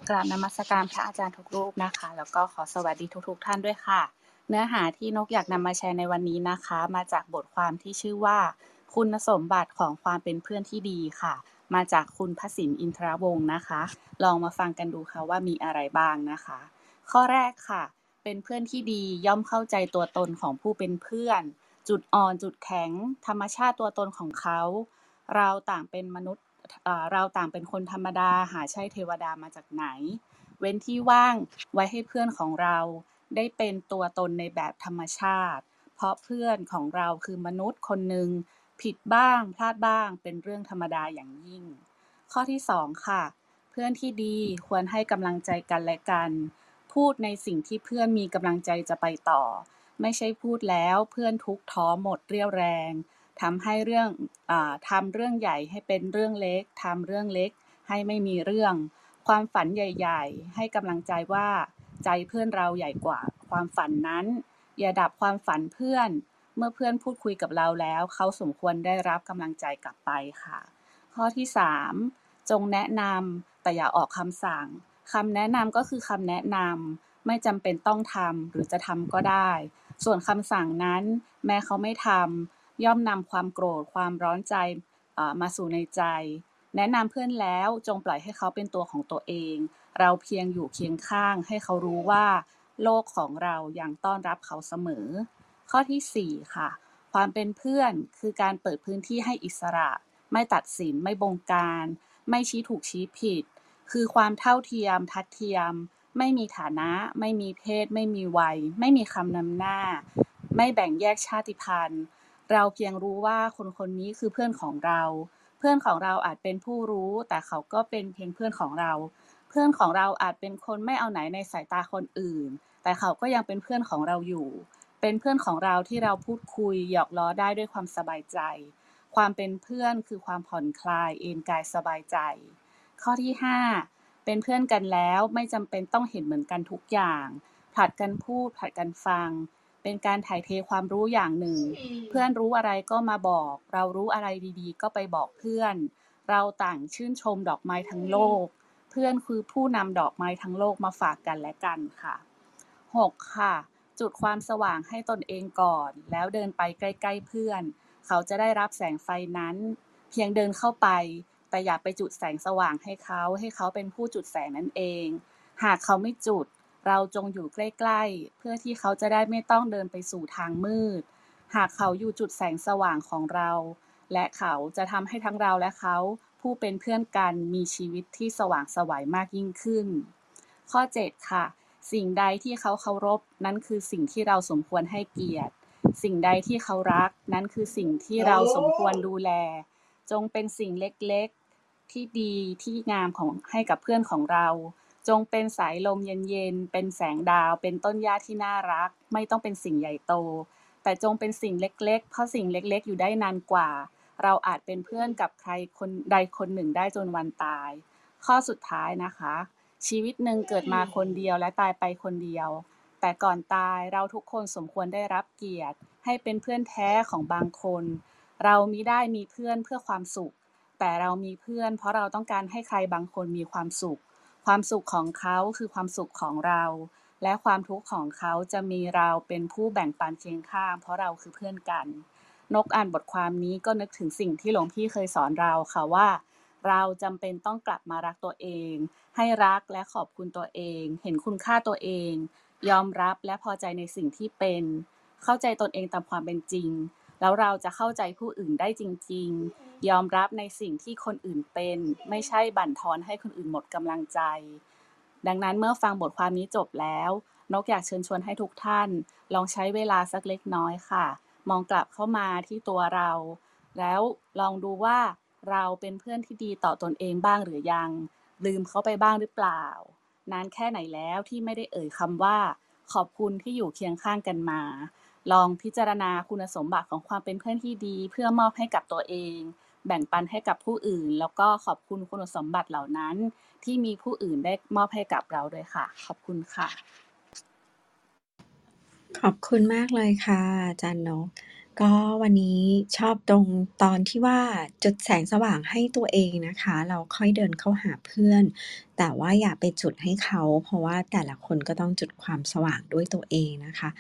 กราบนมัสการพระอาจารย์ทุกรูปนะคะ แล้วก็ขอสวัสดีทุกๆท่านด้วยค่ะ เนื้อหาที่นกอยากนำมาแชร์ในวันนี้นะคะ มาจากบทความที่ชื่อว่า คุณสมบัติของความเป็นเพื่อนที่ดีค่ะ มาจากคุณพสินอินทรวงศ์นะคะ ลองมาฟังกันดูค่ะว่ามีอะไรบ้างนะคะ ข้อแรกค่ะ เป็นเพื่อนที่ดีย่อมเข้าใจตัวตนของผู้เป็นเพื่อน จุดอ่อนจุดแข็ง ธรรมชาติตัวตนของเขา เราต่างเป็นมนุษย์เราต่างเป็นคนธรรมดาหาใช่เทวดามาจากไหน เว้นที่ว่างไว้ให้เพื่อนของเรา ได้เป็นตัวตนในแบบธรรมชาติ เพราะเพื่อนของเราคือมนุษย์คนหนึ่ง ผิดบ้าง พลาดบ้าง เป็นเรื่องธรรมดาอย่างยิ่ง ข้อที่ 2 ค่ะ เพื่อนที่ดีควรให้กำลังใจกันและกัน พูดในสิ่งที่เพื่อนมีกำลังใจจะไปต่อ ไม่ใช่พูดแล้วเพื่อนทุกท้อหมดเรี่ยวแรงทำให้เรื่องอทำเรื่องใหญ่ให้เป็นเรื่องเล็กทำเรื่องเล็ก ให้ไม่มีเรื่อง ความฝันใหญ่ ๆ ให้กำลังใจว่า ใจเพื่อนเราใหญ่กว่าความฝันนั้น อย่าดับความฝันเพื่อน เมื่อเพื่อนพูดคุยกับเราแล้ว เขาสมควรได้รับกำลังใจกลับไปค่ะ ข้อที่ 3 จงแนะนำแต่อย่าออกคำสั่งคำแนะนำก็คือคำแนะนำไม่จำเป็นต้องทำหรือจะทำก็ได้ ส่วนคำสั่งนั้น แม้เขาไม่ทำย่อมนำความโกรธความร้อนใจมาสู่ในใจ แนะนำเพื่อนแล้วจงปล่อยให้เขาเป็นตัวของตัวเอง เราเพียงอยู่เคียงข้างให้เขารู้ว่า โลกของเรายังต้อนรับเขาเสมอ ข้อที่ 4 ค่ะ ความเป็นเพื่อนคือการเปิดพื้นที่ให้อิสระ ไม่ตัดสินไม่บงการ ไม่ชี้ถูกชี้ผิด คือความเท่าเทียม ทัดเทียม ไม่มีฐานะ ไม่มีเพศ ไม่มีวัย ไม่มีคำนำหน้า ไม่แบ่งแยกชาติพันธุ์ เราเพียงรู้ว่าคนคนนี้คือเพื่อนของเรา เพื่อนของเราอาจเป็นผู้รู้ แต่เขาก็เป็นเพียงเพื่อนของเรา เพื่อนของเราอาจเป็นคนไม่เอาไหนในสายตาคนอื่น แต่เขาก็ยังเป็นเพื่อนของเราอยู่ เป็นเพื่อนของเราที่เราพูดคุยหยอกล้อได้ด้วยความสบายใจ ความเป็นเพื่อนคือความผ่อนคลายเอนกายสบายใจ ข้อที่ 5 เป็นเพื่อนกันแล้วไม่จำเป็นต้องเห็นเหมือนกันทุกอย่าง ผลัดกันพูดผลัดกันฟัง เป็นการถ่ายเทความรู้อย่างหนึ่ง เพื่อนรู้อะไรก็มาบอก เรารู้อะไรดีๆ ก็ไปบอกเพื่อน เราต่างชื่นชมดอกไม้ทั้งโลก เพื่อนคือผู้นำดอกไม้ทั้งโลกมาฝากกันและกันค่ะ 6. ค่ะ จุดความสว่างให้ตนเองก่อน แล้วเดินไปใกล้ ๆเพื่อน เขาจะได้รับแสงไฟนั้น เพียงเดินเข้าไป แต่อย่าไปจุดแสงสว่างให้เขา ให้เขาเป็นผู้จุดแสงนั่นเอง หากเขาไม่จุด เราจงอยู่ใกล้ ๆ เพื่อที่เขาจะได้ไม่ต้องเดินไปสู่ทางมืด หากเขาอยู่จุดแสงสว่างของเรา และเขาจะทำให้ทั้งเราและเขาผู้เป็นเพื่อนกันมีชีวิตที่สว่างสวัยมากยิ่งขึ้น ข้อ 7 ค่ะ สิ่งใดที่เขาเคารพนั้นคือสิ่งที่เราสมควรให้เกียรติ สิ่งใดที่เขารักนั้นคือสิ่งที่เราสมควรดูแล จงเป็นสิ่งเล็กๆที่ดีที่งามของให้กับเพื่อนของเรา จงเป็นสายลมเย็นๆเป็นแสงดาว เป็นต้นหญ้าที่น่ารัก ไม่ต้องเป็นสิ่งใหญ่โต แต่จงเป็นสิ่งเล็ก ๆ เพราะสิ่งเล็กๆ อยู่ได้นานกว่า เราอาจเป็นเพื่อนกับใครคนใดคนหนึ่งได้จนวันตาย ข้อสุดท้ายนะคะ ชีวิตหนึ่งเกิดมาคนเดียวและตายไปคนเดียว แต่ก่อนตายเราทุกคนสมควรได้รับเกียรติ ให้เป็นเพื่อนแท้ของบางคน เรามิได้มีเพื่อนเพื่อความสุข แต่เรามีเพื่อน เพราะเราต้องการให้ใครบางคนมีความสุข ความสุขของเขาคือความสุขของเรา และความทุกข์ของเขาจะมีเราเป็นผู้แบ่งปันเคียงข้าง เพราะเราคือเพื่อนกัน นกอ่านบทความนี้ก็นึกถึงสิ่งที่หลวงพี่เคยสอนเราค่ะว่า เราจำเป็นต้องกลับมารักตัวเอง ให้รักและขอบคุณตัวเอง เห็นคุณค่าตัวเอง ยอมรับและพอใจในสิ่งที่เป็น เข้าใจตนเองตามความเป็นจริง แล้วเราจะเข้าใจผู้อื่นได้จริง ๆ ยอมรับในสิ่งที่คนอื่นเป็น ไม่ใช่บั่นทอนให้คนอื่นหมดกำลังใจ ดังนั้นเมื่อฟังบทความนี้จบแล้ว นกอยากเชิญชวนให้ทุกท่าน ลองใช้เวลาสักเล็กน้อยค่ะ มองกลับเข้ามาที่ตัวเรา แล้วลองดูว่า เราเป็นเพื่อนที่ดีต่อตนเองบ้างหรือยัง ลืมเขาไปบ้างหรือเปล่า นานแค่ไหนแล้วที่ไม่ได้เอ่ยคำว่า ขอบคุณที่อยู่เคียงข้างกันมา ลองพิจารณาคุณสมบัติของความเป็นเพื่อนที่ดี เพื่อมอบให้กับตัวเอง แบ่งปันให้กับผู้อื่น แล้วก็ขอบคุณคุณสมบัติเหล่านั้น ที่มีผู้อื่นได้มอบให้กับเราด้วยค่ะ ขอบคุณค่ะ ขอบคุณมากเลยค่ะอาจารย์นก ก็วันนี้ชอบตรงตอนที่ว่าจุดแสงสว่างให้ตัวเองนะคะ เราค่อยเดินเข้าหาเพื่อน แต่ว่าอย่าไปจุดให้เขา เพราะว่าแต่ละคนก็ต้องจุดความสว่างด้วยตัวเองนะคะ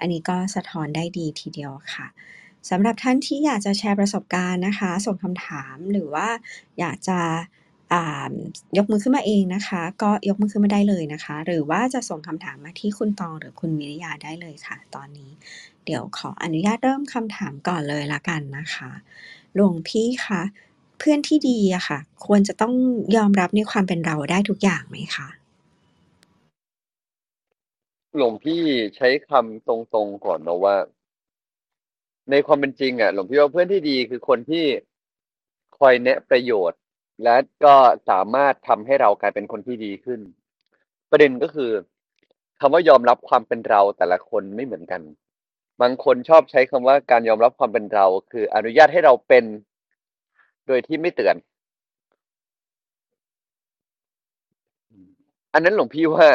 อันนี้ก็สะท้อนได้ดีทีเดียวค่ะสำหรับท่านที่อยากจะแชร์ประสบการณ์นะคะ ส่งคำถามหรือว่าอยากจะ ยกมือขึ้นมาเองนะคะ ก็ยกมือขึ้นมาได้เลยนะคะ หรือว่าจะส่งคำถามมาที่คุณตองหรือคุณมิริยาได้เลยค่ะ ตอนนี้ เดี๋ยวขออนุญาตเริ่มคำถามก่อนเลยละกันนะคะหลวงพี่คะเพื่อนที่ดีอะค่ะ ควรจะต้องยอมรับในความเป็นเราได้ทุกอย่างไหมคะ หลวงพี่ใช้คำตรงๆก่อนเนาะว่า ในความเป็นจริงอะหลวงพี่ว่าเพื่อนที่ดีคือคนที่คอยแนะประโยชน์ และก็สามารถทำให้เรากลายเป็นคนที่ดีขึ้น ประเด็นก็คือคำว่ายอมรับความเป็นเราแต่ละคนไม่เหมือนกัน บางคนชอบใช้คำว่าการยอมรับความเป็นเรา คืออนุญาตให้เราเป็นโดยที่ไม่เตือน อันนั้นหลวงพี่ว่า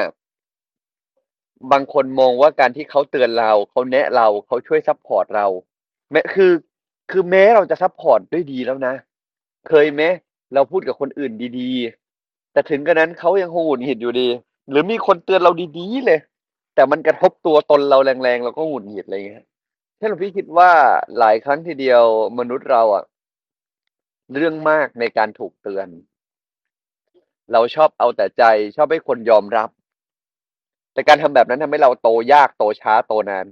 บางคนมองว่าการที่เขาเตือนเราเขาแนะเราเขาช่วย support เราแม้คือ คือแม้เราจะ support ด้วยดีแล้วนะ เคยไหม เราพูดกับคนอื่นดีๆ แต่ถึงกระนั้นเขายังหงุดหงิดอยู่ดี หรือมีคนเตือนเราดีๆเลย แต่มันกระทบตัวตนเราแรงๆเราก็หงุดหงิดอะไรเงี้ยถ้าหลวงพี่คิดว่าหลายครั้งทีเดียวมนุษย์เราอะเรื่องมากในการถูกเตือน เราชอบเอาแต่ใจ ชอบให้คนยอมรับ แต่การทำแบบนั้นทำให้เราโตยากโตช้าโตนาน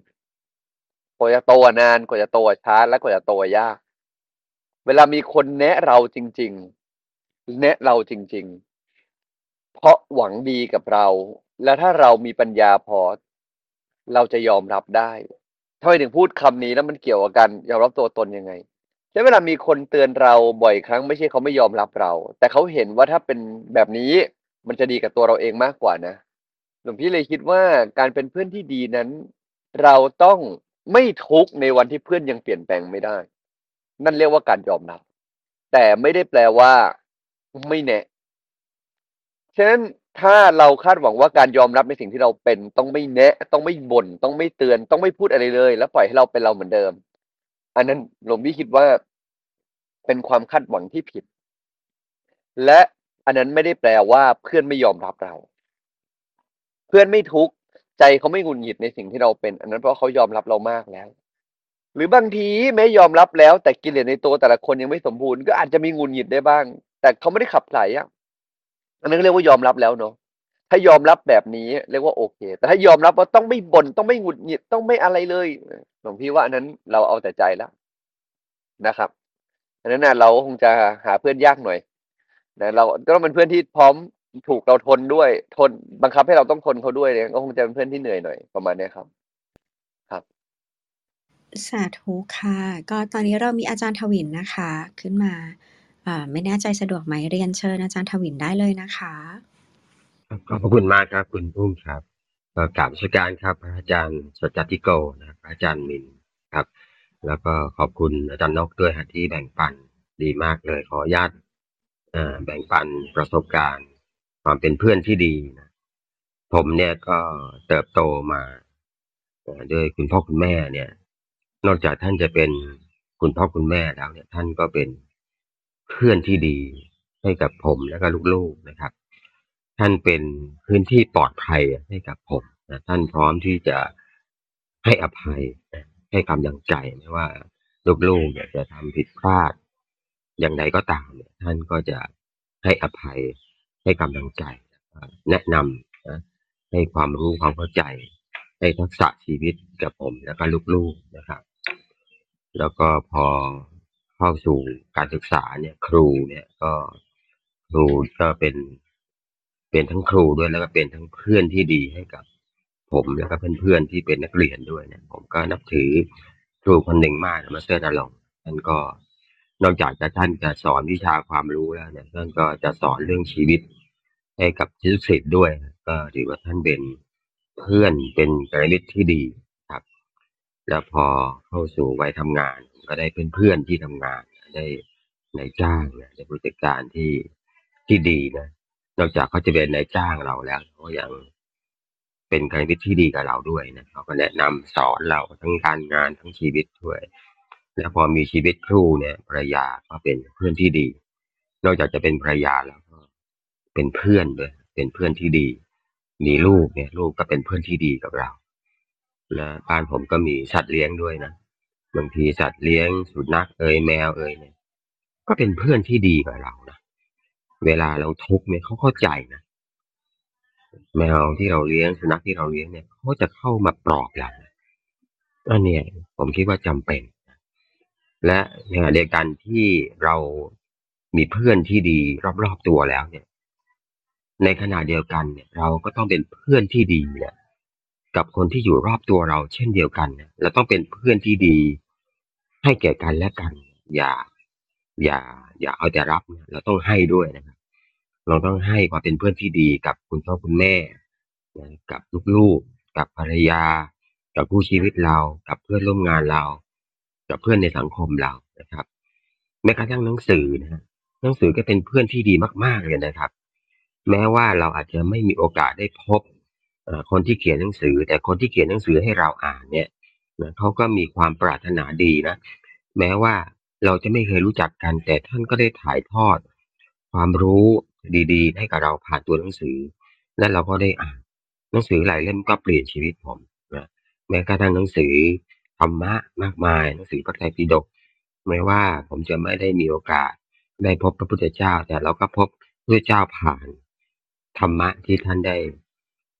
กว่าจะโตนานกว่าจะโตช้าและกว่าจะโตยาก เวลามีคนแนะเราจริง ๆ แนะเราจริง ๆ เพราะหวังดีกับเรา และถ้าเรามีปัญญาพอ เราจะยอมรับได้ทำไมถึงพูดคำนี้แล้วมันเกี่ยวกับการยอมรับตัวตนยังไงใช้เวลามีคนเตือนเราบ่อยครั้งไม่ใช่เขาไม่ยอมรับเรา แต่เขาเห็นว่าถ้าเป็นแบบนี้มันจะดีกับตัวเราเองมากกว่านะหลวงพี่เลยคิดว่าการเป็นเพื่อนที่ดีนั้น เราต้องไม่ทุกข์ในวันที่เพื่อนยังเปลี่ยนแปลงไม่ได้ นั่นเรียกว่าการยอมรับ แต่ไม่ได้แปลว่า ไม่แน่ฉะนั้นถ้าเราคาดหวังว่าการยอมรับในสิ่งที่เราเป็นต้องไม่แนะต้องไม่บ่นต้องไม่เตือนต้องไม่พูดอะไรเลย แล้วปล่อยให้เราเป็นเราเหมือนเดิม อันนั้นหลวงพี่คิดว่าเป็นความคาดหวังที่ผิด และอันนั้นไม่ได้แปลว่าเพื่อนไม่ยอมรับเรา เพื่อนไม่ทุกข์ใจเขาไม่หงุดหงิดในสิ่งที่เราเป็น อันนั้นเพราะเขายอมรับเรามากแล้ว หรือบางทีแม้ยอมรับแล้ว แต่กิเลสในตัวแต่ละคนยังไม่สมบูรณ์ก็อาจจะมีหงุดหงิดได้บ้าง แต่เขาไม่ได้ขับไล่อะอันนั้นเรียกว่ายอมรับแล้วเนาะถ้ายอมรับแบบนี้เรียกว่าโอเค แต่ถ้ายอมรับว่าต้องไม่บน่นต้องไม่หงุดหงิดต้องไม่อะไรเลยหลวงพี่ว่าอันนั้นเราเอาแต่ใจแล้วนะครับอันนั้นนะเราคงจะหาเพื่อนยากหน่อยนะเราก็ต้องเป็นเพื่อนที่พร้อมถูกเราทนด้วย ทนบังคับให้เราต้องทนเขาด้วยเนี่ยก็คงจะเป็นเพื่อนที่เหนื่อยหน่อยประมาณนี้ครับ ครับ สาธุค่ะ ก็ตอนนี้เรามีอาจารย์ทวินนะคะ ขึ้นมา ไม่แน่ใจสะดวกไหมเรียนเชิญอาจารย์ทวินได้เลยนะคะขอบพระคุณมากครับ คุณพุ่มครับกราบนมัสการครับอาจารย์สัจจติโกนะครับอาจารย์มินครับ แล้วก็ขอบคุณอาจารย์นกด้วยที่แบ่งปันดีมากเลยขออนุญาตแบ่งปันประสบการณ์ ความเป็นเพื่อนที่ดีนะผมเนี่ยก็เติบโตมาด้วยคุณพ่อคุณแม่เนี่ย นอกจากท่านจะเป็นคุณพ่อคุณแม่แล้วเนี่ย ท่านก็เป็น เพื่อนที่ดีให้กับผมแล้วก็ลูกๆนะครับ ท่านเป็นพื้นที่ปลอดภัยให้กับผมนะท่านพร้อมที่จะให้อภัยให้กำลังใจไม่ว่าลูกๆเนี่ยจะทำผิดพลาด อย่างไรก็ตามเนี่ยท่านก็จะให้อภัยให้กำลังใจ แนะนำนะให้ความรู้ความเข้าใจ ให้ทักษะชีวิตกับผมแล้วก็ลูกๆนะครับ แล้วก็พอ เข้าสู่การศึกษาเนี่ยครูเนี่ยก็ครูก็เป็นเป็นทั้งครูด้วยแล้วก็เป็นทั้งเพื่อนที่ดีให้กับ ผมแล้วก็เพื่อนๆที่เป็นนักเรียนด้วยเนี่ย ผมก็นับถือครูคนหนึ่งมากมาสเตอร์ดลงท่านก็นอกจากจะท่านจะสอนวิชาความรู้แล้วเนี่ยท่านก็จะสอนเรื่องชีวิตให้กับลูกศิษย์ด้วย ก็ถือว่าท่านเป็นเพื่อนเป็นกัลยาณมิตที่ดี แล้วพอเข้าสู่วัยทำงาน ก็ได้เพื่อนๆที่ทำงานได้นายจ้างเนี่ยได้ผู้จัดการที่ที่ดีนะนอกจากเขาจะเป็นนายจ้างเราแล้วเขายังเป็นกัลยาณมิตรที่ดีกับเราด้วยนะเขาก็แนะนำสอนเราทั้งการงานทั้งชีวิตด้วย แล้วพอมีชีวิตครูเนี่ยภรรยาก็เป็นเพื่อนที่ดี นอกจากจะเป็นภรรยาแล้วก็เป็นเพื่อนด้วยเป็นเพื่อนที่ดี มีลูกเนี่ยลูกก็เป็นเพื่อนที่ดีกับเรา และบ้านผมก็มีสัตว์เลี้ยงด้วยนะบางทีสัตว์เลี้ยงสุนัขเอ่ยแมวเอ่ยเนี่ยก็เป็นเพื่อนที่ดีกับเรานะเวลาเราทุกข์เนี่ยเขาเข้าใจนะแมวที่เราเลี้ยงสุนัขที่เราเลี้ยงเนี่ยเขาจะเข้ามาปลอบเราอันเนี้ยผมคิดว่าจำเป็น และในขณะเดียวกันที่เรามีเพื่อนที่ดีรอบๆตัวแล้วเนี่ย ในขณะเดียวกันเนี่ย เราก็ต้องเป็นเพื่อนที่ดีเนี่ย กับคนที่อยู่รอบตัวเราเช่นเดียวกันเราต้องเป็นเพื่อนที่ดี ให้แก่กันและกัน อย่า อย่า อย่าเอาแต่รับเราต้องให้ด้วยนะครับ เราต้องให้ความเป็นเพื่อนที่ดีกับคุณพ่อคุณแม่กับลูกๆ กับภรรยา กับผู้ชีวิตเรา กับเพื่อนร่วมงานเรา กับเพื่อนในสังคมเรานะครับแม้กระทั่งหนังสือนะฮะหนังสือก็เป็นเพื่อนที่ดีมาก ๆเลยนะครับ แม้ว่าเราอาจจะไม่มีโอกาสได้พบ คนที่เขียนหนังสือ แต่คนที่เขียนหนังสือให้เราอ่านเนี่ยนะเขาก็มีความปรารถนาดีนะ แม้ว่าเราจะไม่เคยรู้จักกัน แต่ท่านก็ได้ถ่ายทอด ความรู้ดีๆ ให้กับเราผ่านตัวหนังสือ และเราก็ได้อ่านหนังสือหลายเล่มก็เปลี่ยนชีวิตผมนะแม้กระทั่งหนังสือธรรมะมากมาย หนังสือพระไตรปิฎกแม้ว่าผมจะไม่ได้มีโอกาสได้พบพระพุทธเจ้า แต่เราก็พบพระเจ้าผ่านธรรมะที่ท่านได้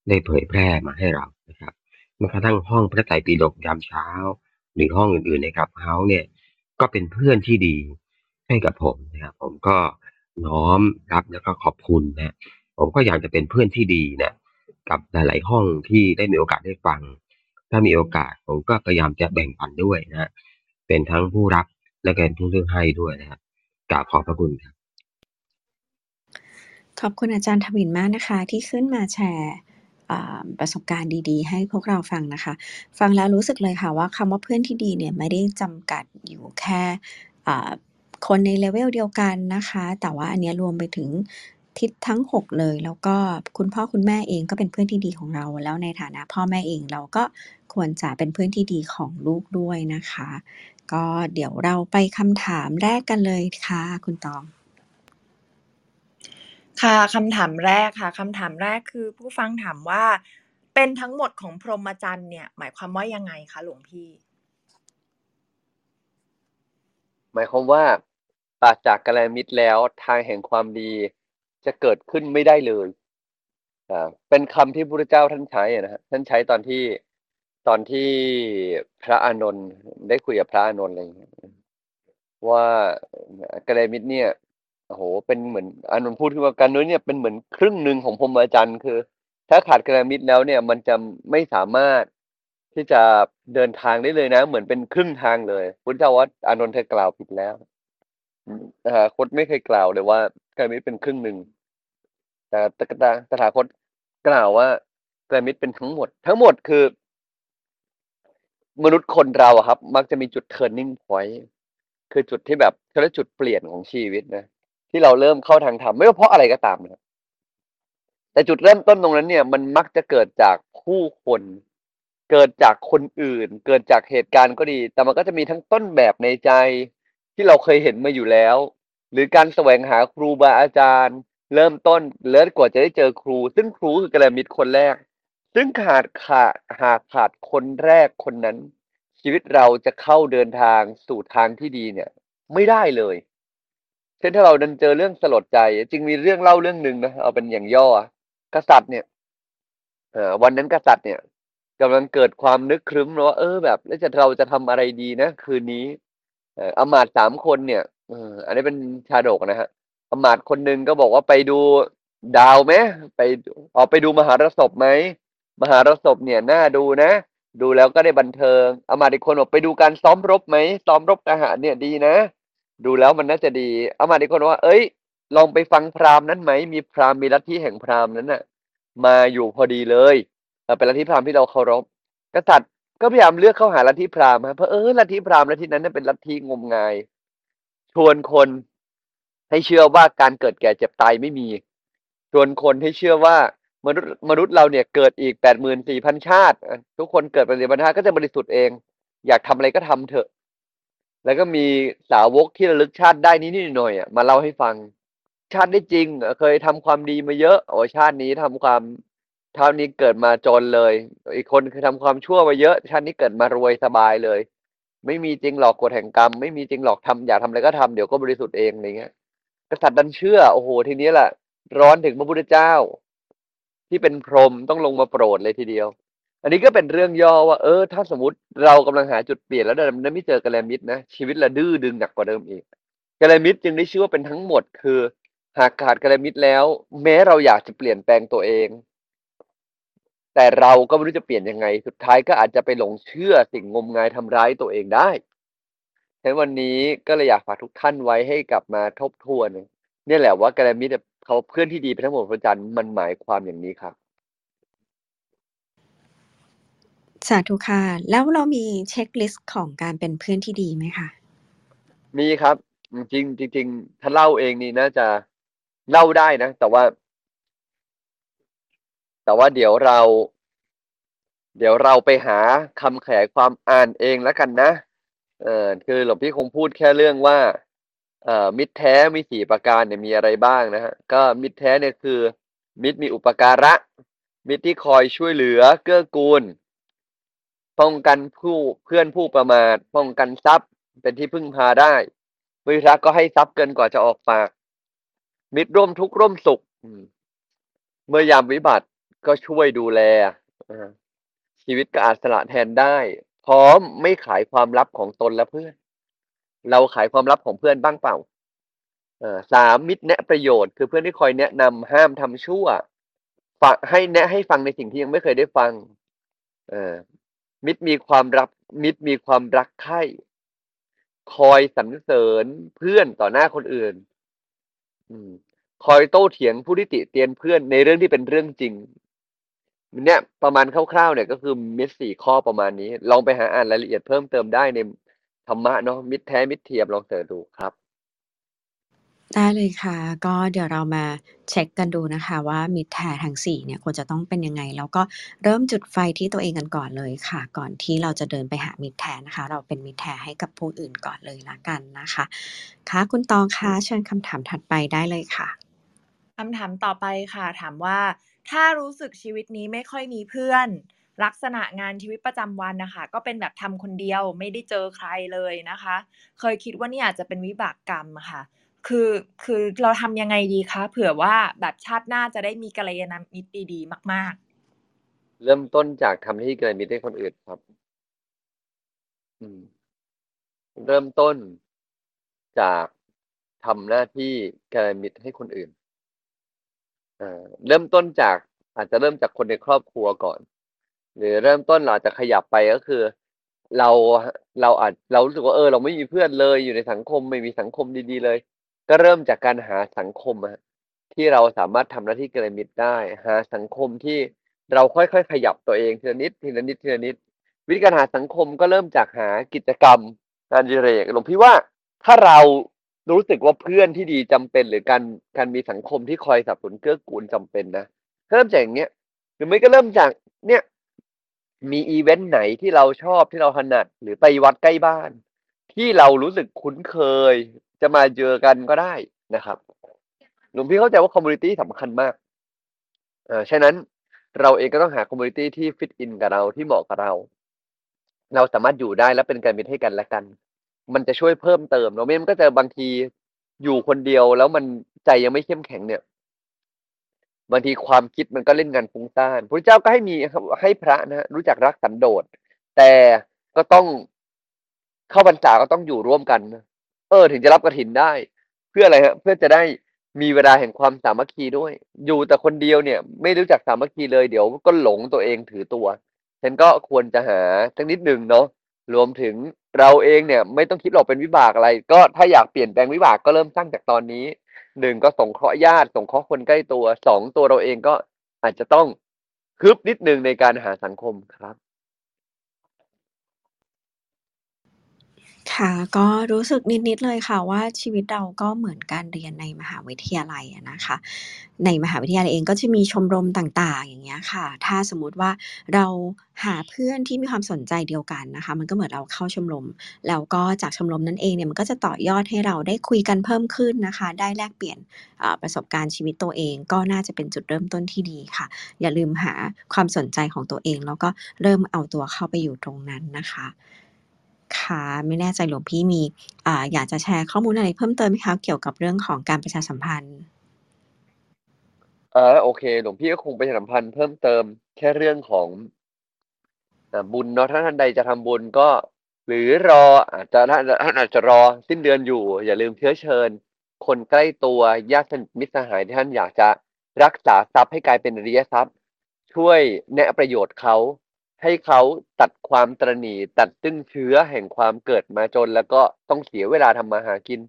ได้เผยแพร่มาให้เรานะครับแม้กระทั่งห้องพระไตรปิฎกยามเช้า หรือห้องอื่นๆในครับเฮาเนี่ยก็เป็นเพื่อนที่ดีให้กับผมนะครับผมก็น้อมรับแล้วก็ขอบคุณนะผมก็อยากจะเป็นเพื่อนที่ดีนะกับหลาย ๆ ห้องที่ได้มีโอกาสได้ฟัง ถ้ามีโอกาสผมก็พยายามจะแบ่งปันด้วยนะเป็นทั้งผู้รับและก็เป็นผู้เลือกให้ด้วยนะครับกราบขอบพระคุณครับขอบคุณอาจารย์ทวินมากนะคะ ที่ขึ้นมาแชร์ ประสบการณ์ดีๆ ให้พวกเราฟังนะคะ ฟังแล้วรู้สึกเลยค่ะว่าคำว่าเพื่อนที่ดีเนี่ยไม่ได้จำกัดอยู่แค่คนในเลเวลเดียวกันนะคะ แต่ว่าอันนี้รวมไปถึงทิศทั้ง 6 เลย แล้วก็คุณพ่อคุณแม่เองก็เป็นเพื่อนที่ดีของเรา แล้วในฐานะพ่อแม่เองเราก็ควรจะเป็นเพื่อนที่ดีของลูกด้วยนะคะ ก็เดี๋ยวเราไปคำถามแรกกันเลยค่ะ คุณตอง ค่ะ คำถามแรกค่ะ คำถามแรกคือผู้ฟังถามว่า เป็นทั้งหมดของพรหมจรรย์เนี่ย หมายความว่ายังไงคะหลวงพี่ หมายความว่าปราศจากกัลยมิตรแล้วทางแห่งความดีจะเกิดขึ้นไม่ได้เลยอ่าเป็นคำที่พระเจ้าท่านใช้นะฮะท่านใช้ตอนที่ตอนที่พระอานนท์ได้คุยกับพระอานนท์อะไรอย่างเงี้ยว่ากัลยมิตรเนี่ย โอ้โฮเป็นเหมือนอานนท์พูดที่ว่าการนุ้ยเนี่ยเป็นเหมือนครึ่งหนึ่งของพรหมจรรย์คือ ถ้าขาดกัลยาณมิตรแล้วเนี่ย มันจะไม่สามารถที่จะเดินทางได้เลยนะ เหมือนเป็นครึ่งทางเลยพุทธเจ้าว่าอานนท์เธอกล่าวผิดแล้วอืมตาคตไม่เคยกล่าวเลยว่ากาณมิตรเป็นครึ่งหนึ่งแต่ตตตถาคตกล่าวว่ากาณมิตรเป็นทั้งหมด ทั้งหมดคือ มนุษย์คนเราครับ มักจะมีจุด turning point คือจุดที่แบบเขาเรียกจุดเปลี่ยนของชีวิตนะ ที่เราเริ่มเข้าทางธรรมไม่ว่าเพราะอะไรก็ตามนะแต่จุดเริ่มต้นตรงนั้นเนี่ย มันมักจะเกิดจากผู้คน เกิดจากคนอื่น เกิดจากเหตุการณ์ก็ดี แต่มันก็จะมีทั้งต้นแบบในใจที่เราเคยเห็นมาอยู่แล้ว หรือการแสวงหาครูบาอาจารย์ เริ่มต้นแล้วกว่าจะได้เจอครู ซึ่งครูคือกัลยาณมิตรคนแรก ซึ่งขาดขาดหากขาดคนแรกคนนั้น ชีวิตเราจะเข้าเดินทางสู่ทางที่ดีเนี่ย ไม่ได้เลย ช่นถ้าเราดันเจอเรื่องสลดใจ จริงมีเรื่องเล่าเรื่องหนึ่งนะเอาเป็นอย่างย่อกษัตริย์เนี่ยเออวันนั้นกษัตริย์เนี่ยกำลังเกิดความนึกครึ้มว่าเออแบบ แล้วจะเราจะทำอะไรดีนะคืนนี้เอออมาตย์3คนเนี่ยเอออันนี้เป็นชาดกนะครับอมาตย์คนหนึ่งก็บอกว่าไปดูดาวไหมไปออกไปดูมหารสพไหมมหารสพเนี่ยน่าดูนะ ดูแล้วก็ได้บันเทิงอมาตย์อีกคนบอกไปดูการซ้อมรบไหมซ้อมรบทหารเนี่ยดีนะ ดูแล้วมันน่าจะดี เอำมาตย์อีคนว่าเฮ้ย ลองไปฟังพราหมณ์นั้นไหม มีพราหมณ์มีลัทธิแห่งพราหมณ์นั้นน่ะ มาอยู่พอดีเลยเป็นลัทธิพราหมณ์ที่เราเคารพ กษัตริย์ก็พยายามเลือกเข้าหาลัทธิพราหมณ์ครับเผอิญลัทธิพราหมณ์ลัทธินั้นเป็นลัทธิงมงาย ชวนคนให้เชื่อว่าการเกิดแก่เจ็บตายไม่มี ชวนคนให้เชื่อว่ามนุษย์มนุษย์เราเนี่ยเกิดอีก84,000ชาติ ทุกคนเกิดเป็น84,000ชาติก็จะบริสุทธิ์เอง อยากทำอะไรก็ทำเถอะ แล้วก็มีสาวกที่ระลึกชาติได้นิดหน่อยๆอะมาเล่าให้ฟัง ชาติได้จริง เคยทำความดีมาเยอะโอ้ชาตินี้ทำความชาตินี้เกิดมาจนเลย อีกคนเคยทำความชั่วมาเยอะ ชาตินี้เกิดมารวยสบายเลย ไม่มีจริงหรอกกฎแห่งกรรม ไม่มีจริงหรอกทำอยากทำอะไรก็ทำเดี๋ยวก็บริสุทธิ์เองอะไรเงี้ยกษัตริย์ดันเชื่อโอ้โฮทีนี้แหละร้อนถึงพระพุทธเจ้า ที่เป็นพรหมต้องลงมาโปรดเลยทีเดียว อันนี้ก็เป็นเรื่องย่อว่า เออ ถ้าสมมติเรากำลังหาจุดเปลี่ยนแล้วดันไม่เจอกัลยาณมิตรนะชีวิตเราดื้อดึงหนักกว่าเดิมอีกกัลยาณมิตรจึงได้ชื่อว่าเป็นทั้งหมด คือ หากขาดกัลยาณมิตรแล้ว แม้เราอยากจะเปลี่ยนแปลงตัวเอง แต่เราก็ไม่รู้จะเปลี่ยนยังไง สุดท้ายก็อาจจะไปหลงเชื่อสิ่งงมงายทำร้ายตัวเองได้ฉะนั้นวันนี้ก็เลยอยากฝากทุกท่านไว้ให้กลับมาทบทวนเนี่ยแหละว่ากัลยาณมิตรอะเขาเพื่อนที่ดีเป็นทั้งหมดพรหมจรรย์มันหมายความอย่างนี้ครับ สาธุค่ะ แล้วเรามีเช็กลิสต์ของการเป็นเพื่อนที่ดีไหมคะ?มีครับจริงจริงถ้าเล่าเองนี่น่าจะเล่าได้นะ แต่ว่า แต่ว่าเดี๋ยวเรา เดี๋ยวเราไปหาคำขยายความอ่านเองแล้วกันนะเออคือหลวงพี่คงพูดแค่เรื่องว่าเอ่อมิตรแท้มี4ประการเนี่ยมีอะไรบ้างนะครับก็มิตรแท้เนี่ยคือ มิตรมีอุปการะ มิตรที่คอยช่วยเหลือ เกื้อกูล ป้องกันผู้เพื่อนผู้ประมาทป้องกันทรัพย์เป็นที่พึ่งพาได้มิตรรักก็ให้ทรัพย์เกินกว่าจะออกปาก มิตรร่วมทุกข์ร่วมสุขเมื่อยามวิบัติก็ช่วยดูแลชีวิตก็อาจสละแทนได้ พร้อมไม่ขายความลับของตนและเพื่อน เราขายความลับของเพื่อนบ้างเปล่า?เอ่อ3มิตรแนะประโยชน์คือเพื่อนที่คอยแนะนำห้ามทำชั่วฝะให้แนะให้ฟังในสิ่งที่ยังไม่เคยได้ฟัง เออ มิตรมีความรักมิตรมีความรักใคร่คอยสรรเสริญเพื่อนต่อหน้าคนอื่น อืม คอยโต้เถียงผู้ที่ติเตียนเพื่อนในเรื่องที่เป็นเรื่องจริงเนี่ยประมาณคร่าวๆเนี่ยก็คือมิตร4ข้อประมาณนี้ ลองไปหาอ่านรายละเอียดเพิ่มเติมได้ในธรรมะเนาะมิตรแท้มิตรเทียมลองเสิร์ชดูครับ ได้เลยค่ะ ก็เดี๋ยวเรามาเช็กกันดูนะคะว่า มิตรแท้ทั้ง 4 เนี่ย ควรจะต้องเป็นยังไง แล้วก็เริ่มจุดไฟที่ตัวเองกันก่อนเลยค่ะ ก่อนที่เราจะเดินไปหามิตรแท้นะคะ เราเป็นมิตรแท้ให้กับผู้อื่นก่อนเลยแล้วกันนะคะ ค่ะ คุณตองคะ เชิญคำถามถัดไปได้เลยค่ะ คำถามต่อไปค่ะ ถามว่า ถ้ารู้สึกชีวิตนี้ไม่ค่อยมีเพื่อน ลักษณะงานชีวิตประจำวันน่ะค่ะ ก็เป็นแบบทำคนเดียว ไม่ได้เจอใครเลยนะคะ เคยคิดว่าเนี่ยอาจจะเป็นวิบากกรรมอะค่ะ คือคือเราทำยังไงดีคะ?เผื่อว่าแบบชาติหน้าจะได้มีกัลยาณมิตรดีๆ มากๆเริ่มต้นจากทำหน้าที่กัลยาณมิตรให้คนอื่นครับ อืม เริ่มต้นจากทำหน้าที่กัลยาณมิตรให้คนอื่นอ่าเริ่มต้นจากอาจจะเริ่มจากคนในครอบครัวก่อน หรือเริ่มต้นเราจะขยับไปก็คือ เราเราอาจเรารู้สึกว่าเออ เราไม่มีเพื่อนเลยอยู่ในสังคมไม่มีสังคมดีๆเลย ก็เริ่มจากการหาสังคมอะที่เราสามารถทำหน้าที่กัลยาณมิตรได้ หาสังคมที่เราค่อยๆ ขยับตัวเองทีละนิดทีละนิดทีละนิด วิธีการหาสังคมก็เริ่มจากหากิจกรรมงานอดิเรกหลวงพี่ว่าถ้าเรารู้สึกว่าเพื่อนที่ดีจำเป็น หรือการการมีสังคมที่คอยสนับสนุนเกื้อกูลจำเป็นนะเริ่มจากอย่างเงี้ยหรือไม่ก็เริ่มจากเนี่ยมีอิเวนต์ไหนที่เราชอบที่เราถนัดหรือไปวัดใกล้บ้าน ที่เรารู้สึกคุ้นเคย จะมาเจอกันก็ได้นะครับหลวงพี่เข้าใจว่า community สำคัญมากเอ่อฉะนั้นเราเองก็ต้องหาคอมมิวนิตี้ที่ฟิตอินกับเราที่เหมาะกับเรา เราสามารถอยู่ได้และเป็นกัลยาณมิตรให้กันและกัน มันจะช่วยเพิ่มเติมเนาะไม่งั้นมันก็จะบางทีอยู่คนเดียวแล้วมันใจยังไม่เข้มแข็งเนี่ยบางทีความคิดมันก็เล่นงานฟุ้งซ่านพระเจ้าก็ให้มีครับให้พระนะรู้จักรักสันโดษแต่ก็ต้องเข้าพรรษาก็ต้องอยู่ร่วมกัน ออ ถึงจะรับกฐินได้ เพื่ออะไรครับเพื่อจะได้มีเวลาแห่งความสามัคคีด้วย อยู่แต่คนเดียวเนี่ย ไม่รู้จักสามัคคีเลยเดี๋ยวก็หลงตัวเองถือตัวฉันก็ควรจะหาสักนิดหนึ่งเนาะรวมถึงเราเองเนี่ย ไม่ต้องคิดหรอกเป็นวิบากอะไร ก็ถ้าอยากเปลี่ยนแปลงวิบากก็เริ่มสร้างจากตอนนี้1ก็สงเคราะห์ญาติสงเคราะห์คนใกล้ตัว2ตัวเราเองก็อาจจะต้องฮึบนิดหนึ่งในการหาสังคมครับ ค่ะ ก็รู้สึกนิด ๆ เลยค่ะว่า ชีวิตเราก็เหมือนการเรียนในมหาวิทยาลัยอะนะคะ ในมหาวิทยาลัยเองก็จะมีชมรมต่าง ๆ อย่างเงี้ยค่ะ ถ้าสมมุติว่า เราหาเพื่อนที่มีความสนใจเดียวกันนะคะ มันก็เหมือนเราเข้าชมรม แล้วก็จากชมรมนั้นเองเนี่ย มันก็จะต่อยอดให้เราได้คุยกันเพิ่มขึ้นนะคะ ได้แลกเปลี่ยน อ่า ประสบการณ์ชีวิตตัวเอง ก็น่าจะเป็นจุดเริ่มต้นที่ดีค่ะ อย่าลืมหาความสนใจของตัวเอง แล้วก็เริ่มเอาตัวเข้าไปอยู่ตรงนั้นนะคะ คะ ไม่แน่ใจหลวงพี่มีอ่าอยากจะแชร์ข้อมูลอะไรเพิ่มเติมไหมคะเกี่ยวกับเรื่องของการประชาสัมพันธ์?อาโอเคหลวงพี่ก็คงประชาสัมพันธ์เพิ่มเติมแค่เรื่องของบุญเนาะถ้าท่านใดจะทำบุญก็ หรือรออาจจะท่านท่านอาจจะรอสิ้นเดือนอยู่ อย่าลืมเชื้อเชิญ คนใกล้ตัวญาติสนิทมิตรสหายที่ท่านอยากจะรักษาทรัพย์ให้กลายเป็นอริยทรัพย์ ช่วยแนะประโยชน์เขา ให้เขาตัดความตระหนี่ตัดซึ่งเชื้อแห่งความเกิดมาจน แล้วก็ต้องเสียเวลาทำมาหากิน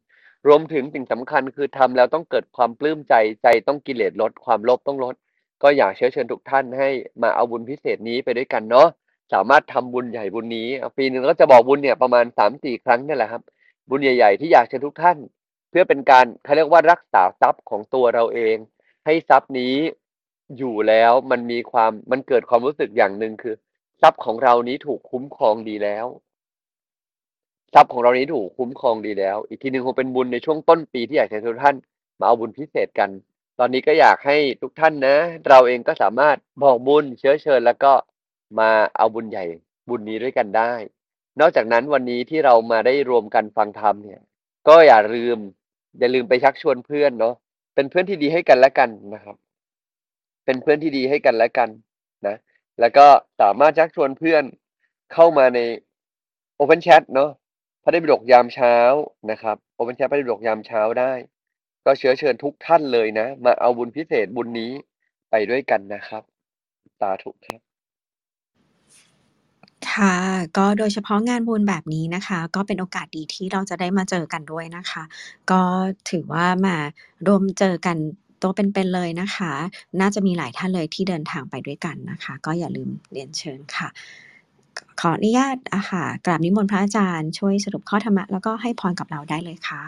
รวมถึงสิ่งสำคัญคือทำแล้วต้องเกิดความปลื้มใจใจต้องกิเลสลดความโลภต้องลด ก็อยากเชื้อเชิญทุกท่านให้มาเอาบุญพิเศษนี้ไปด้วยกันเนาะสามารถทำบุญใหญ่บุญนี้ปีหนึ่งก็จะบอกบุญเนี่ยประมาณ3-4ครั้งนี่แหละครับ บุญใหญ่ ๆ ที่อยากเชิญทุกท่าน เพื่อเป็นการเขาเรียกว่ารักษาทรัพย์ของตัวเราเอง ให้ทรัพย์นี้อยู่แล้วมันมีความมันเกิดความรู้สึกอย่างหนึ่งคือ ทรัพย์ของเรานี้ถูกคุ้มครองดีแล้ว ทรัพย์ของเรานี้ถูกคุ้มครองดีแล้ว อีกทีหนึ่งคงเป็นบุญในช่วงต้นปีที่อยากให้ทุกท่านมาเอาบุญพิเศษกัน ตอนนี้ก็อยากให้ทุกท่านนะ เราเองก็สามารถบอกบุญเชื้อเชิญ แล้วก็มาเอาบุญใหญ่บุญนี้ด้วยกันได้ นอกจากนั้นวันนี้ที่เรามาได้รวมกันฟังธรรมเนี่ย ก็อย่าลืม อย่าลืมไปชักชวนเพื่อนเนาะเป็นเพื่อนที่ดีให้กันและกันนะครับ เป็นเพื่อนที่ดีให้กันและกัน นะ แล้วก็สามารถชักชวนเพื่อนเข้ามาใน Open Chat เนาะพระไตรปิฎกยามเช้านะครับ Open Chat พระไตรปิฎกยามเช้าได้ ก็เชื้อเชิญทุกท่านเลยนะ มาเอาบุญพิเศษบุญนี้ไปด้วยกันนะครับสาธุครับค่ะก็โดยเฉพาะงานบุญแบบนี้นะคะ ก็เป็นโอกาสดีที่เราจะได้มาเจอกันด้วยนะคะ ก็ถือว่ามารวมเจอกัน ตัวเป็นๆเลยนะคะ น่าจะมีหลายท่านเลยที่เดินทางไปด้วยกันนะคะ ก็อย่าลืมเรียนเชิญค่ะ ขออนุญาตอ่าค่ะกราบนิมนต์พระอาจารย์ช่วยสรุปข้อธรรมะแล้วก็ให้พรกับเราได้เลยค่ะ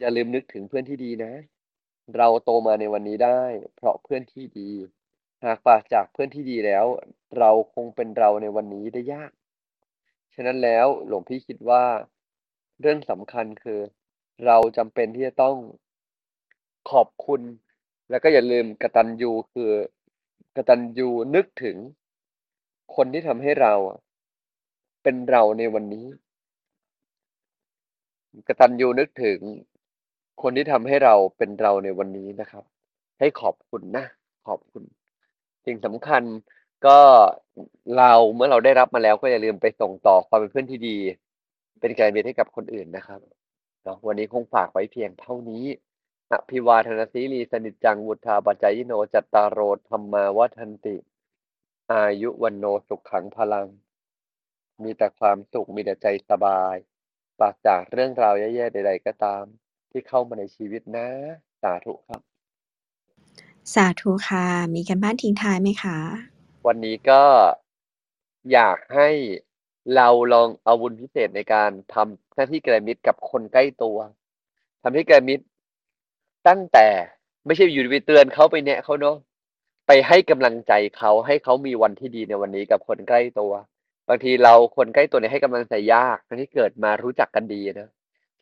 อย่าลืมนึกถึงเพื่อนที่ดีนะ เราโตมาในวันนี้ได้ เพราะเพื่อนที่ดี หากปราศจากเพื่อนที่ดีแล้ว เราคงเป็นเราในวันนี้ได้ยาก ฉะนั้นแล้วหลวงพี่คิดว่า เรื่องสำคัญคือ เราจำเป็นที่จะต้อง ขอบคุณ แล้วก็อย่าลืมกตัญญูคือกตัญญูนึกถึง คนที่ทำให้เราเป็นเราในวันนี้ กตัญญูนึกถึง คนที่ทำให้เราเป็นเราในวันนี้นะครับ ให้ขอบคุณนะ ขอบคุณ สิ่งสำคัญก็เราเมื่อเราได้รับมาแล้วก็อย่าลืมไปส่งต่อความเป็นเพื่อนที่ดี เป็นกัลยาณมิตให้กับคนอื่นนะครับเนาะวันนี้คงฝากไว้เพียงเท่านี้ อภิวาทนาสีลีสนิจจังวุธาปัจจายโนจัตตารโรธรรมาวัฒนติ อายุวันโนสุขขังพลัง มีแต่ความสุขมีแต่ใจสบายปราศจากเรื่องราวแย่ๆใด ๆ ก็ตาม ที่เข้ามาในชีวิตนะ สาธุครับ สาธุค่ะ มีกันบ้านทิ้งท้ายไหมคะ วันนี้ก็อยากให้เราลองเอาบุญพิเศษในการทำหน้าที่แกรมิตกับคนใกล้ตัวทำให้แกรมิต ตั้งแต่ไม่ใช่อยู่ไปเตือนเขาไปแนะเขาเนาะไปให้กำลังใจเขาให้เขามีวันที่ดีในวันนี้กับคนใกล้ตัว บางทีเราคนใกล้ตัวเนี่ยให้กำลังใจยากทั้งที่เกิดมารู้จักกันดีนะ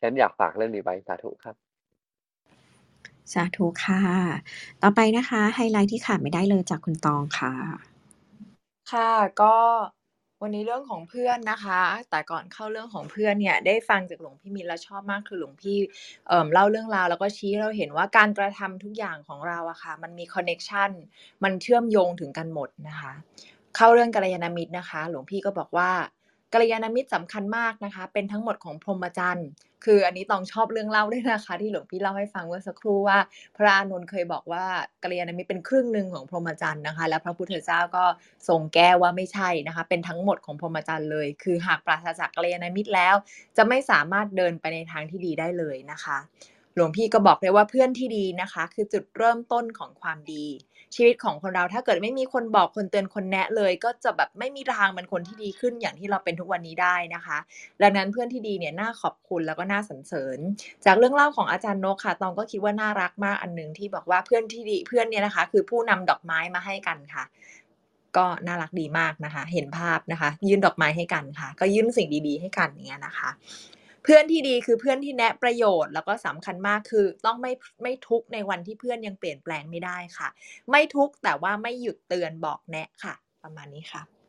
ฉันอยากฝากเรื่องนี้ไว้สาธุครับสาธุค่ะ ต่อไปนะคะ ไฮไลท์ที่ขาดไม่ได้เลยจากคุณตองค่ะ ค่ะก็ วันนี้เรื่องของเพื่อนนะคะ แต่ก่อนเข้าเรื่องของเพื่อนเนี่ย ได้ฟังจากหลวงพี่มินแล้วชอบมากคือหลวงพี่เอ่อเล่าเรื่องราวแล้วก็ชี้เราเห็นว่าการกระทำทุกอย่างของเราอะค่ะ มันมี connectionมันเชื่อมโยงถึงกันหมดนะคะ เข้าเรื่องกัลยาณมิตรนะคะ หลวงพี่ก็บอกว่า กัลยาณมิตรสำคัญมากนะคะ เป็นทั้งหมดของพรหมจรรย์ คืออันนี้ตองชอบเรื่องเล่าด้วยนะคะ ที่หลวงพี่เล่าให้ฟังเมื่อสักครู่ว่า พระอานนท์เคยบอกว่ากัลยาณมิตรเป็นครึ่งหนึ่งของพรหมจรรย์นะคะ และพระพุทธเจ้าก็ทรงแก้ว่าไม่ใช่นะคะ เป็นทั้งหมดของพรหมจรรย์เลย คือหากปราศจากกัลยาณมิตรแล้ว จะไม่สามารถเดินไปในทางที่ดีได้เลยนะคะ หลวงพี่ก็บอกเลยว่าเพื่อนที่ดีนะคะ คือจุดเริ่มต้นของความดี ชีวิตของคนเราถ้าเกิดไม่มีคนบอกคนเตือนคนแนะเลย ก็จะแบบไม่มีทางเป็นคนที่ดีขึ้นอย่างที่เราเป็นทุกวันนี้ได้นะคะดังนั้นเพื่อนที่ดีเนี่ยน่าขอบคุณแล้วก็น่าสรรเสริญ จากเรื่องเล่าของอาจารย์นกค่ะตองก็คิดว่าน่ารักมากอันหนึงที่บอกว่าเพื่อนที่ดีเพื่อนเนี่ยนะคะ คือผู้นำดอกไม้มาให้กันค่ะก็น่ารักดีมากนะคะ เห็นภาพนะคะ ยื่นดอกไม้ให้กันค่ะ ก็ยื่นสิ่งดีๆ ให้กันอย่างเงี้ยนะคะ เพื่อนที่ดีคือเพื่อนที่แนะประโยชน์ แล้วก็สำคัญมากคือต้องไม่ไม่ทุกในวันที่เพื่อนยังเปลี่ยนแปลงไม่ได้ค่ะ ไม่ทุกแต่ว่าไม่หยุดเตือนบอกแนะค่ะ ประมาณนี้ค่ะ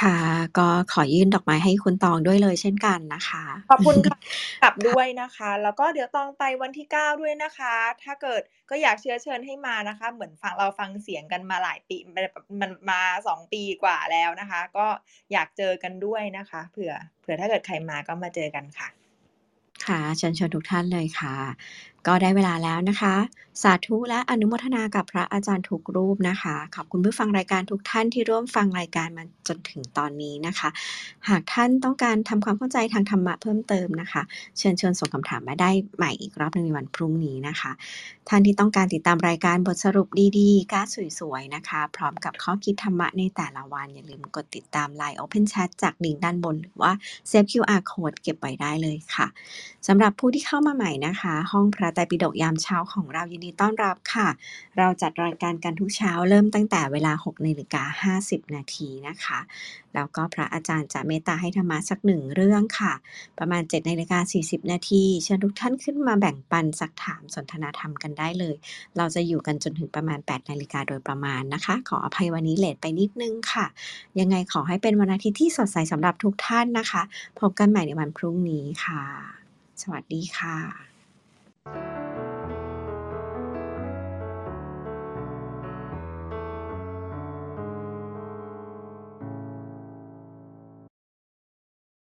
ค่ะ ก็ขอยื่นดอกไม้ให้คุณตองด้วยเลยเช่นกันนะคะ ขอบคุณค่ะกลับด้วยนะคะ แล้วก็เดี๋ยวตองไปวันที่ 9 ด้วยนะคะ ถ้าเกิดก็อยากเชื้อเชิญให้มานะคะ เหมือนฟังเราฟังเสียงกันมาหลายปีมันมันมาสองปีกว่าแล้วนะคะ ก็อยากเจอกันด้วยนะคะเผื่อเผื่อถ้าเกิดใครมาก็มาเจอกันค่ะ ค่ะเชิญชวนทุกท่านเลยค่ะ ก็ได้เวลาแล้วนะคะ สาธุและอนุโมทนากับพระอาจารย์ทุกรูปนะคะ ขอบคุณผู้ฟังรายการทุกท่านที่ร่วมฟังรายการมาจนถึงตอนนี้นะคะ หากท่านต้องการทำความเข้าใจทางธรรมะเพิ่มเติมนะคะ เชิญชวนส่งคำถามมาได้ใหม่อีกรอบหนึงในวันพรุ่งนี้นะคะ ท่านที่ต้องการติดตามรายการบทสรุปดีๆก้าสวยๆนะคะ พร้อมกับข้อคิดธรรมะในแต่ละวันอย่าลืมกดติดตาม Line Open Chat จากลิงก์ด้านบนหรือว่าเซฟ QR Code เก็บไว้ได้เลยค่ะสำหรับผู้ที่เข้ามาใหม่นะคะ ห้องพระไตรปิฎกยามเช้าของเรายินดีต้อนรับค่ะ เราจัดรายการกันทุกเช้าเริ่มตั้งแต่เวลา6นาฬิกา50 นาทีนะคะ แล้วก็พระอาจารย์จะเมตตาให้ธรรมะสักหนึ่งเรื่องค่ะ ประมาณ7นาฬิกา40 นาทีเชิญทุกท่านขึ้นมาแบ่งปันสักถามสนทนาธรรมกันได้เลย เราจะอยู่กันจนถึงประมาณ 8 นาฬิกาโดยประมาณนะคะ ขออภัยวันนี้เลทไปนิดนึงค่ะ ยังไงขอให้เป็นวันอาทิตย์ที่สดใสสำหรับทุกท่านนะคะ พบกันใหม่ในวันพรุ่งนี้ค่ะ สวัสดีค่ะ